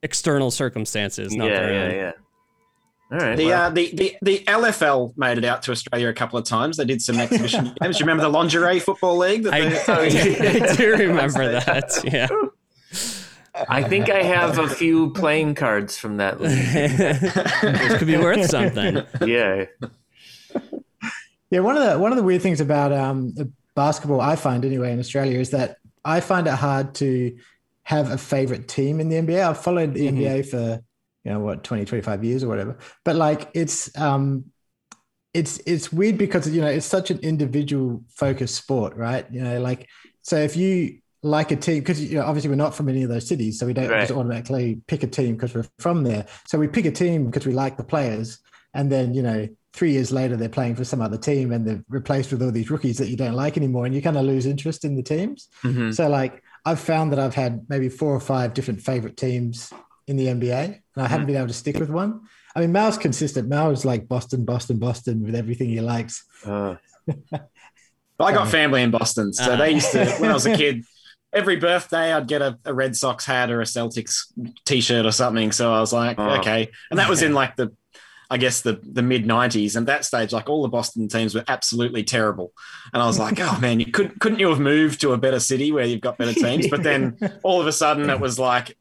external circumstances, not yeah, their yeah, own. yeah. All right. The, well, uh, the the the LFL made it out to Australia a couple of times. They did some exhibition games. You remember the lingerie football league? That I, they, I do remember that. Yeah. I think I have a few playing cards from that. league. This could be worth something. Yeah. Yeah, one of the one of the weird things about um, basketball I find anyway in Australia is that I find it hard to have a favorite team in the NBA. I've followed the Mhm. NBA for you know what 20 25 years or whatever. But like it's um it's it's weird because you know it's such an individual focused sport, right? You know, like so if you like a team because you know obviously we're not from any of those cities, so we don't Right. just automatically pick a team because we're from there. So we pick a team because we like the players, and then you know three years later they're playing for some other team and they're replaced with all these rookies that you don't like anymore, and you kind of lose interest in the teams. Mhm. So like I've found that I've had maybe four or five different favorite teams in the NBA, and I haven't been able to stick with one. I mean, Mal's consistent. Mal is like Boston, Boston, Boston with everything he likes. Uh, I got family in Boston, so Uh. they used to when I was a kid. Every birthday, I'd get a, a Red Sox hat or a Celtics T-shirt or something. So I was like, Oh. okay, and that was in like the, I guess the the mid '90s. And that stage, like all the Boston teams were absolutely terrible. And I was like, oh man, you couldn't couldn't you have moved to a better city where you've got better teams? But then all of a sudden, it was like,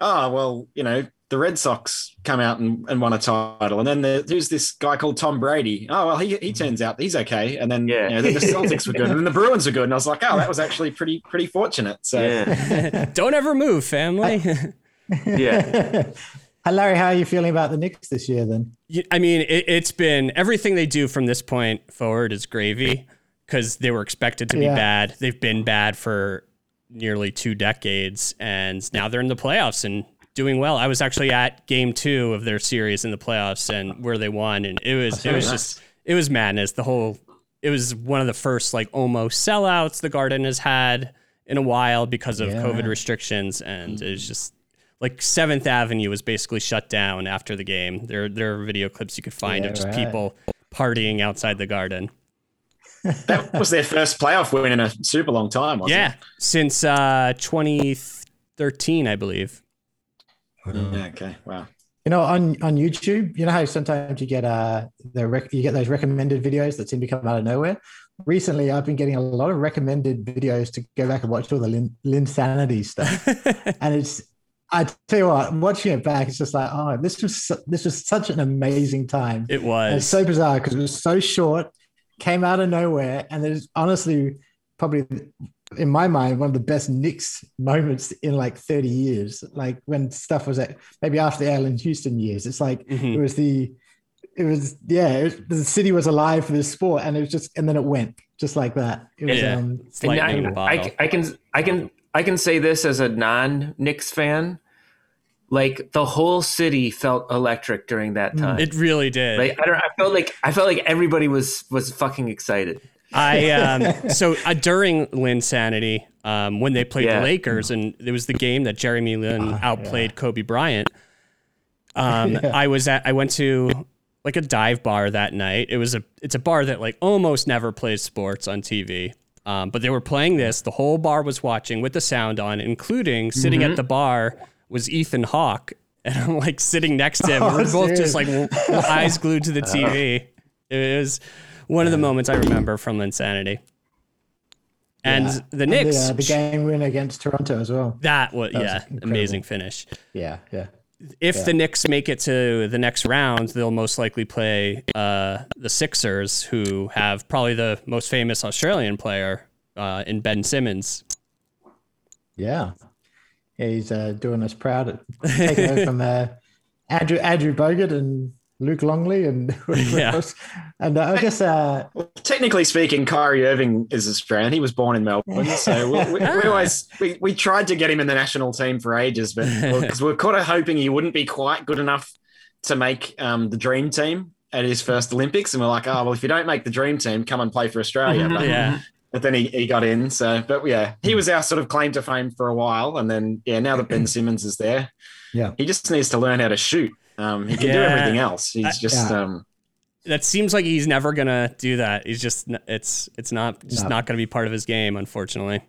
oh well, you know, the Red Sox come out and, and won a title, and then the, there's this guy called Tom Brady. Oh well, he, he turns out he's okay, and then Yeah. you know, then the Celtics were good, and then the Bruins were good, and I was like, oh, that was actually pretty pretty fortunate. So yeah. Don't ever move, family. Yeah. Larry, how are you feeling about the Knicks this year then? I mean, it, it's been everything they do from this point forward is gravy because they were expected to be Yeah. bad. They've been bad for nearly two decades, and now they're in the playoffs and doing well. I was actually at game two of their series in the playoffs and where they won, and it was it was just it was madness. The whole it was one of the first like almost sellouts the Garden has had in a while because of Yeah. COVID restrictions, and it was just like Seventh Avenue was basically shut down after the game. There there are video clips you could find Yeah, of just right. people partying outside the Garden. that was their first playoff win in a super long time. Wasn't Yeah, since uh, 2013, I believe. it? Yeah, okay, wow. You know, on on YouTube, you know how sometimes you get uh the rec- you get those recommended videos that seem to come out of nowhere. Recently, I've been getting a lot of recommended videos to go back and watch all the Lin, Linsanity stuff, and it's I tell you what, watching it back, it's just like, oh, this was su- this was such an amazing time. It And was. it's so bizarre because it was so short, came out of nowhere, and there's honestly probably in my mind one of the best Knicks moments in like 30 years. Like when stuff was at maybe after the Allan Houston years. It's like Mhm. it was the it was yeah, it was, the city was alive for this sport, and it was just and then it went just like that. It was Yeah. um It's lightning in a And I. I, I can I can I can say this as a non Knicks fan. Like the whole city felt electric during that time. It really did. like I don't I felt like I felt like everybody was was fucking excited. I um, so uh, during Linsanity, um, when they played Yeah. the Lakers, and it was the game that Jeremy Lin outplayed Kobe Bryant. Um, Yeah. I was at I went to like a dive bar that night. It was a it's a bar that like almost never plays sports on TV. Um, but they were playing this. The whole bar was watching with the sound on, including sitting at the bar was Ethan Hawke, and I'm like sitting next to him. Oh, We're both just like eyes glued to the TV. It was one of the moments I remember from Linsanity. And Yeah. the And Knicks, the, uh, the game win against Toronto as well. that was, was yeah, incredible. amazing finish. Yeah, yeah. If the Knicks make it to the next round, they'll most likely play uh, the Sixers, who have probably the most famous Australian player uh, in Ben Simmons. Yeah. Yeah, he's uh, doing us proud. Taking over from uh, Andrew Andrew Bogut and Luke Longley and Yeah. and uh, I guess uh, Well, technically speaking, Kyrie Irving is Australian. He was born in Melbourne, so we, we, we always we, we tried to get him in the national team for ages, but because we are kind of hoping he wouldn't be quite good enough to make um, the dream team at his first Olympics, and we're like, oh well, if you don't make the dream team, come and play for Australia. But, Yeah. but then he, he got in, so but yeah, he was our sort of claim to fame for a while, and then yeah, now that Ben Simmons is there, Yeah. he just needs to learn how to shoot. Um, he can do everything else. He's just Yeah. um, that seems like he's never gonna do that. He's just it's it's not just No. not gonna be part of his game, unfortunately.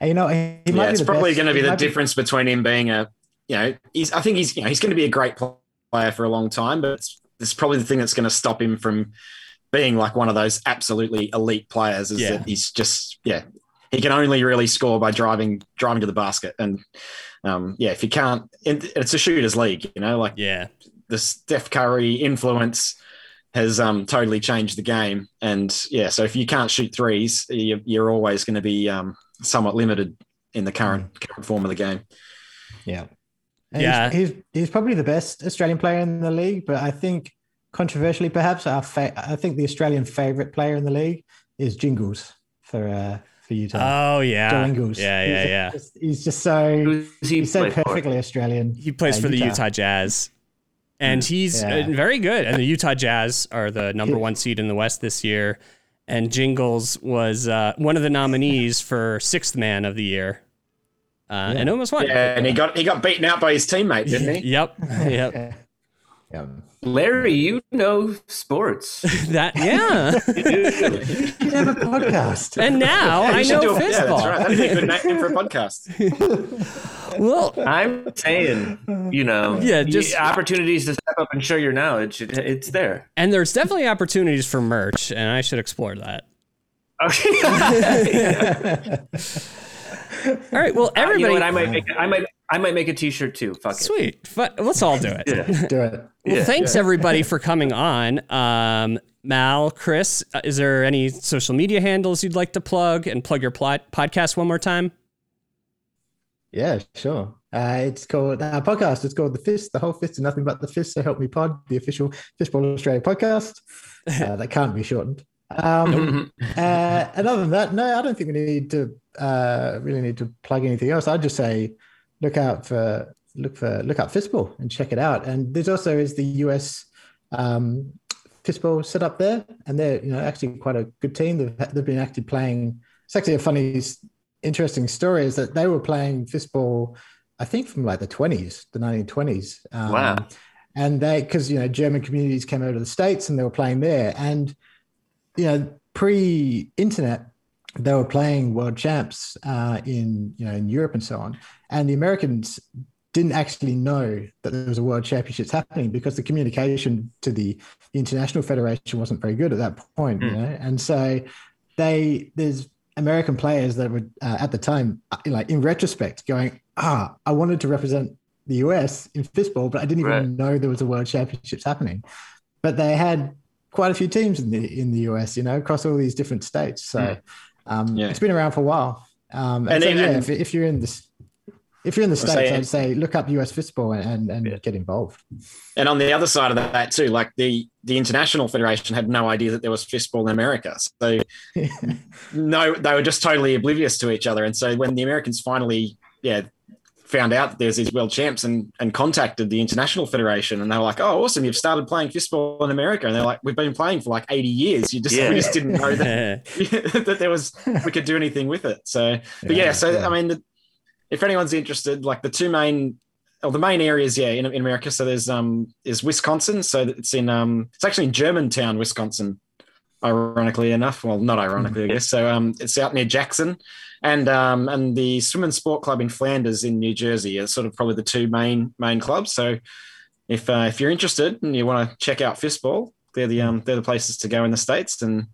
you know, he, he might yeah, it's probably best- going to be he the might difference between him being a, you know, he's. I think he's, you know, he's going to be a great player for a long time, but it's, it's probably the thing that's going to stop him from being like one of those absolutely elite players. Is Yeah. that he's just, yeah, he can only really score by driving driving to the basket, and um, yeah, if you can't, it's a shooters league, you know, like Yeah. the Steph Curry influence has um, totally changed the game. And yeah, so if you can't shoot threes, you're, you're always going to be um, somewhat limited in the current, current form of the game. Yeah. And Yeah. He's, he's he's probably the best Australian player in the league, but I think controversially, perhaps our fa- I think the Australian favorite player in the league is Jingles for uh, for Utah. Oh yeah. Joe Ingles. Yeah, yeah, he's yeah. Just, he's just so he he's so play for? perfectly Australian. He plays Uh, for the Utah. Utah Jazz. And he's Yeah. uh, very good. And the Utah Jazz are the number one seed in the West this year. And Jingles was uh, one of the nominees for sixth man of the year. Uh, And almost won. Yeah, and he got he got beaten out by his teammate, didn't he? Yep. Yep. Yeah. Yeah. Larry, you know sports. that yeah. You should have a podcast. And now Yeah, I know do a- Yeah, that's right. That'd be a good name for a podcast. Well, I'm saying, you know, Yeah, just- opportunities to step up and show your knowledge. It, it's there. and there's definitely opportunities for merch, and I should explore that. Okay. All right. Well, you know everybody. what? I might make. I might. I might make a T-shirt too. Fuck it. Sweet. But let's all do it. Yeah. Do it. Well, Yeah. thanks everybody for coming on. Um, Mal, Chris, uh, is there any social media handles you'd like to plug and plug your plot podcast one more time? Yeah, sure. Uh, it's called our podcast. It's called the Fist, the whole Fist, and nothing but the Fist. So help me pod, the official Fistball Australia podcast. Uh, that can't be shortened. Um, uh, and other than that, no, I don't think we need to uh, really need to plug anything else. I'd just say look out for look for look up Fistball and check it out. And there's also is the US um, Fistball set up there, and they're you know actually quite a good team. They've they've been actually playing. It's actually a funny, interesting story is that they were playing Fistball, I think from like the 20s, the 1920s. Um, Wow. And they, because you know, German communities came over to the states and they were playing there, and you know, pre-internet, they were playing world champs uh, in you know in Europe and so on, and the Americans didn't actually know that there was a world championships happening because the communication to the, international federation wasn't very good at that point, you Mm. know, and so they there's American players that were uh, at the time uh, like in retrospect going ah I wanted to represent the US in fistball, but I didn't even Right. know there was a world championships happening. But they had quite a few teams in the in the US, you know, across all these different states. So Mm. um, Yeah. it's been around for a while. Um, and, And so, then- yeah, if, if you're in this, if you're in the states, say- I'd say look up US fistball and and, Yeah. get involved. And on the other side of that too, like the the international federation had no idea that there was fistball in America. So no, they were just totally oblivious to each other. And so when the Americans finally, yeah, found out that there's these world champs and and contacted the international federation, and they were like, "Oh, awesome! You've started playing fistball in America." And they're like, "We've been playing for like 80 years. You just Yeah. we just didn't know that that there was we could do anything with it." So, but yeah, so I mean, the, if anyone's interested, like the two main or the main areas, yeah, in, in America. So there's um is Wisconsin. So it's in um it's actually in Germantown, Wisconsin. ironically enough. Well, not ironically, I guess. So um, it's out near Jackson, and um, and the Swim and Sport Club in Flanders in New Jersey are sort of probably the two main main clubs. So if uh, if you're interested and you want to check out fistball, they're the um, they're the places to go in the states, and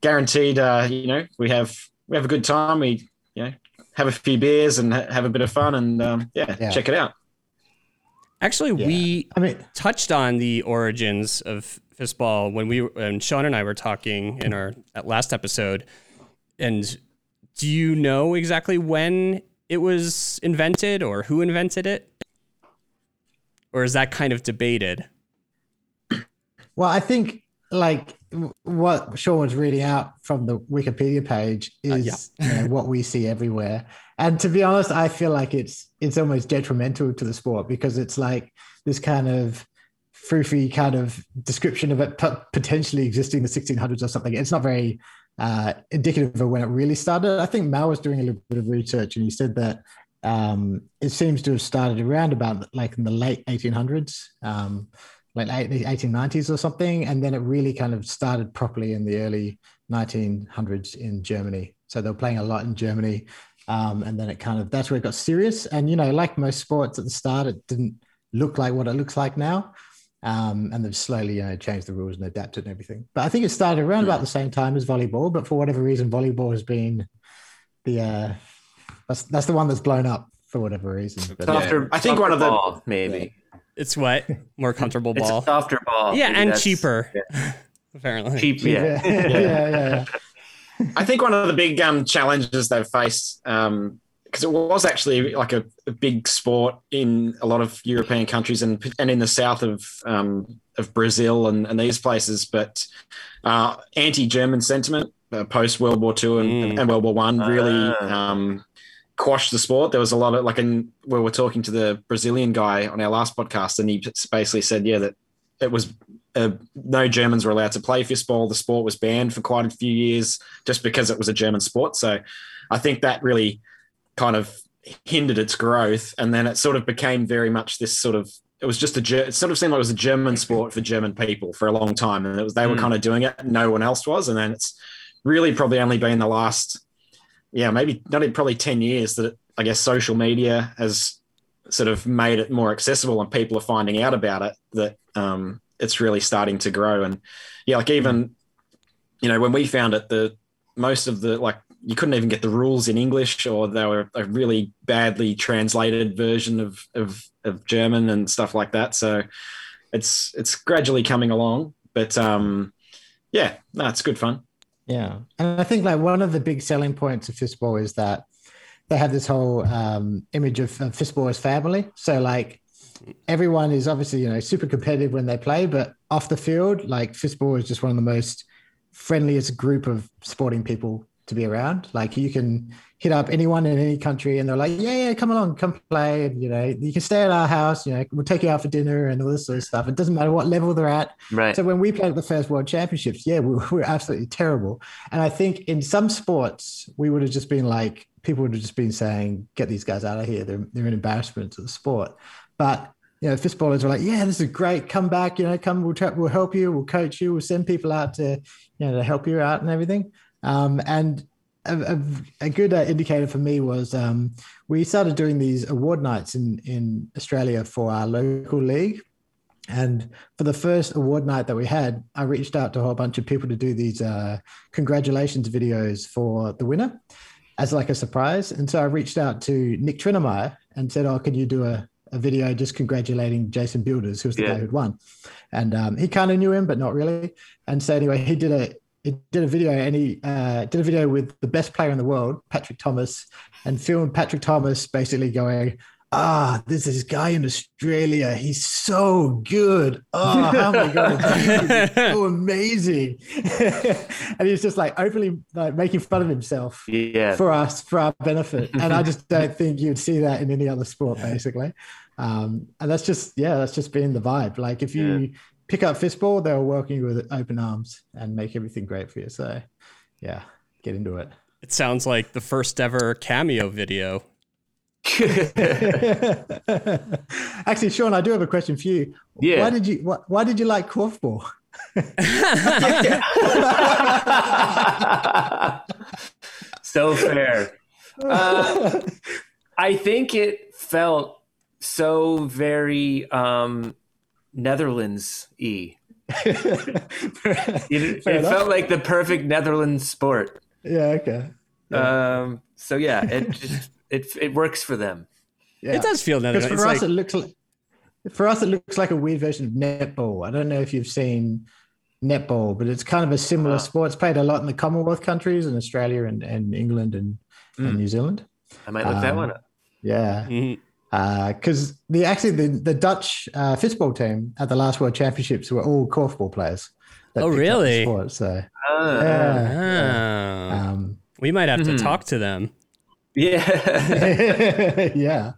guaranteed, uh, you know, we have we have a good time. We you know have a few beers and ha- have a bit of fun, and um, yeah, Yeah. check it out. Actually, Yeah. we I mean, touched on the origins of fistball when we and Sean and I were talking in our last episode. And do you know exactly when it was invented or who invented it? Or is that kind of debated? Well, I think like what Sean was reading out from the Wikipedia page uh, is you know, what we see everywhere. And to be honest, I feel like it's it's almost detrimental to the sport because it's like this kind of froofy kind of description of it potentially existing in the 1600s or something. It's not very uh, indicative of when it really started. I think Mal was doing a little bit of research and he said that um, it seems to have started around about like in the late 1800s. Um, like late 1890s or something, and then it really kind of started properly in the early 1900s in Germany. So they were playing a lot in Germany, um, and then it kind of that's where it got serious. And you know, like most sports at the start, it didn't look like what it looks like now, um, and they've slowly you know changed the rules and adapted and everything. But I think it started around about the same time as volleyball, but for whatever reason, volleyball has been the uh, that's that's the one that's blown up for whatever reason. But, Softer, I think softer one of the- ball, maybe It's what? More comfortable it's ball. a softer ball. yeah, Maybe and that's- cheaper. Apparently. Cheap, yeah, yeah. yeah, yeah, yeah. I think one of the big um, challenges they've faced, because it was actually like a, a big sport in a lot of European countries and and in the south of um, of Brazil and, and these places, but uh, anti-German sentiment uh, post World War Two and, Mm. and World War One really Ah. um, quashed the sport. There was a lot of like, in we were talking to the Brazilian guy on our last podcast, and he basically said, yeah, that it was uh, no Germans were allowed to play fistball. The sport was banned for quite a few years just because it was a German sport. So I think that really kind of hindered its growth. And then it sort of became very much this sort of, it was just a, it sort of seemed like it was a German sport for German people for a long time. And it was, they were Mm. kind of doing it. No one else was. And then it's really probably only been the last, yeah, maybe not even probably 10 years that I guess social media has sort of made it more accessible and people are finding out about it that um, it's really starting to grow. And yeah, like even, you know, when we found it, the most of the like you couldn't even get the rules in English or they were a really badly translated version of, of, of German and stuff like that. So it's, it's gradually coming along, but um, yeah, no, it's good fun. Yeah, and I think like one of the big selling points of fistball is that they have this whole um, image of, of fistball as family. So like everyone is obviously you know super competitive when they play, but off the field, like fistball is just one of the most friendliest group of sporting people to be around. Like you can hit up anyone in any country, and they're like, yeah, yeah, come along, come play, and you know you can stay at our house. You know, we'll take you out for dinner and all this sort of stuff. It doesn't matter what level they're at. Right. So when we played at the first World Championships, yeah, we were absolutely terrible. And I think in some sports, we would have just been like, people would have just been saying, "Get these guys out of here! They're they're an embarrassment to the sport." But you know, fistballers were like, "Yeah, this is great. Come back. You know, come. We'll try, we'll help you. We'll coach you. We'll send people out to you know to help you out and everything." Um, and a, a, a good uh, indicator for me was um, we started doing these award nights in in Australia for our local league. And for the first award night that we had, I reached out to a whole bunch of people to do these uh, congratulations videos for the winner as like a surprise. And so I reached out to Nick Trinemeier and said, "Oh, could you do a, a video just congratulating Jason Builders, who was the Yeah. guy who'd won?" And um, he kind of knew him, but not really. And so anyway, he did a he did a video and he uh, did a video with the best player in the world, Patrick Thomas, and filmed Patrick Thomas basically going, ah, there's this guy in Australia. He's so good. Oh, how am I going to He's so amazing. and he's just like openly like making fun of himself Yeah. for us, for our benefit. And I just don't think you'd see that in any other sport, basically. Um, and that's just, yeah, that's just been the vibe. Like if you pick up fistball, they'll welcome you with open arms and make everything great for you. So, yeah, get into it. It sounds like the first ever cameo video. Actually, Sean, I do have a question for you. Yeah. Why did you why, why did you like korfball? so fair. Uh, I think it felt so very um, Netherlands E. It, it felt like the perfect Netherlands sport. yeah, okay. Um, so yeah, it just it it works for them. Yeah. It does feel Because Netherlands. for It's us, like, it looks like for us it looks like a weird version of netball. I don't know if you've seen netball, but it's kind of a similar Uh. sport. It's played a lot in the Commonwealth countries in Australia and, and England and, and Mm. New Zealand. I might look that Um, one up. Yeah, Mhm. Because the actually the, the Dutch uh, fistball team at the last World Championships were all korfball players. that Oh, picked up the really? Sport, so Ah, yeah, Oh. um, we might have to Mhm. talk to them. yeah. yeah.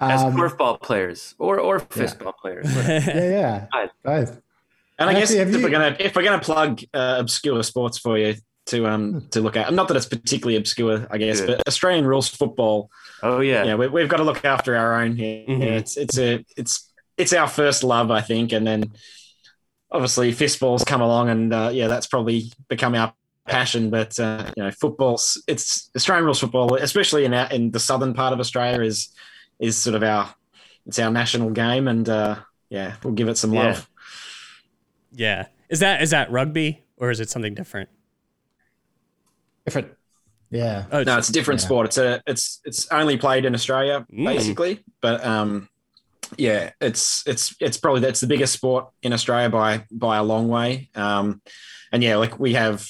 As Um, korfball players or or fistball players. yeah, yeah, Fine. both. And I guess Actually, have if you- we're gonna if we're gonna plug uh, obscure sports for you to um to look at, not that it's particularly obscure, I guess, Good. but Australian rules football. Oh yeah. Yeah, we, we've got to look after our own here. Mhm. Yeah, it's it's a it's it's our first love, I think, and then obviously fistballs come along, and uh, yeah, that's probably become our passion. But uh, you know, football's it's Australian rules football, especially in our, in the southern part of Australia, is is sort of our it's our national game, and uh, yeah, we'll give it some Yeah. love. Yeah. Is that is that rugby or is it something different? Different. Yeah. Oh, No, it's a different Yeah. sport. It's a it's it's only played in Australia Mm. basically, but um, yeah, it's it's it's probably that's the biggest sport in Australia by by a long way. Um, and yeah, like we have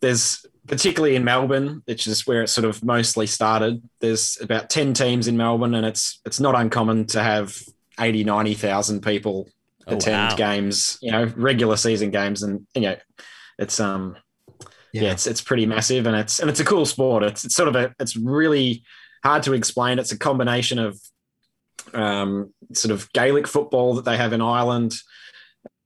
there's particularly in Melbourne, which is where it sort of mostly started. There's about ten teams in Melbourne, and it's it's not uncommon to have 80, 90,000 people Oh, attend wow. games, you know, regular season games, and you know, it's um yeah. it's it's pretty massive and it's and it's a cool sport. It's it's sort of a it's really hard to explain. It's a combination of um, sort of Gaelic football that they have in Ireland,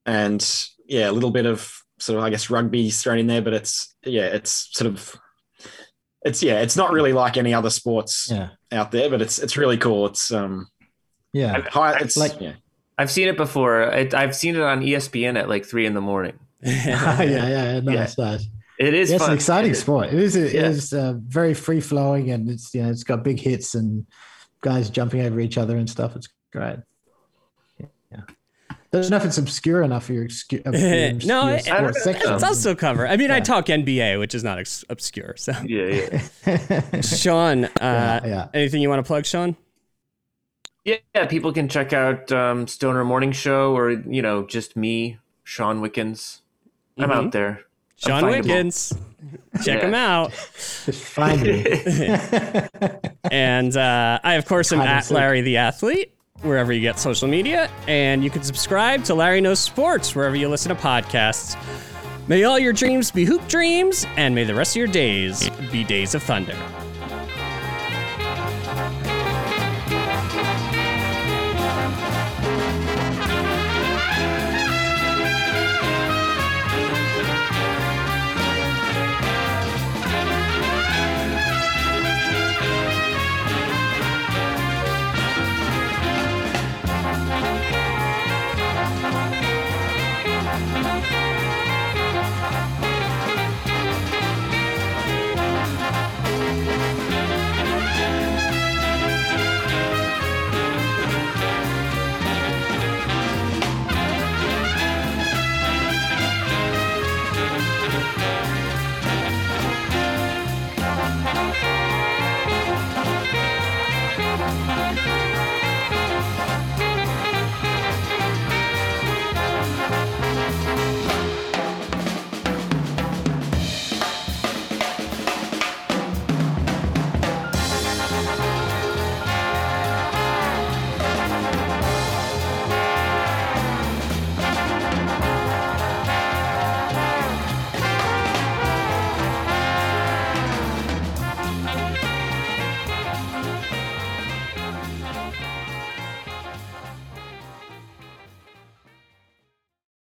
and yeah, a little bit of sort of I guess rugby thrown in there. But it's yeah, it's sort of it's yeah, it's not really like any other sports Yeah. out there, but it's it's really cool. It's um Yeah. high, it's Like- like yeah. I've seen it before. It, I've seen it on ESPN at like three in the morning. yeah, yeah, yeah. Nice, nice. It is Yeah, it's fun. an exciting It- sport. It is. It Yeah. is uh, very free flowing, and it's you know it's got big hits and guys jumping over each other and stuff. It's great. Yeah. Don't know if it's obscure enough for your excu- obscure No, I- sport I don't section. know. It's also cover. I mean, I talk NBA, which is not ex- obscure. So, Yeah, yeah. Sean, uh, Yeah, yeah. anything you want to plug, Sean? Yeah, yeah, people can check out um, Stoner Morning Show or, you know, just me, Sean Wickens. I'm Mhm. out there. I'm Sean. Wiggins. Check Yeah. him out. Just find me. And uh, I, of course, am at. Larry the Athlete, wherever you get social media. And you can subscribe to Larry Knows Sports, wherever you listen to podcasts. May all your dreams be hoop dreams, and may the rest of your days be days of thunder.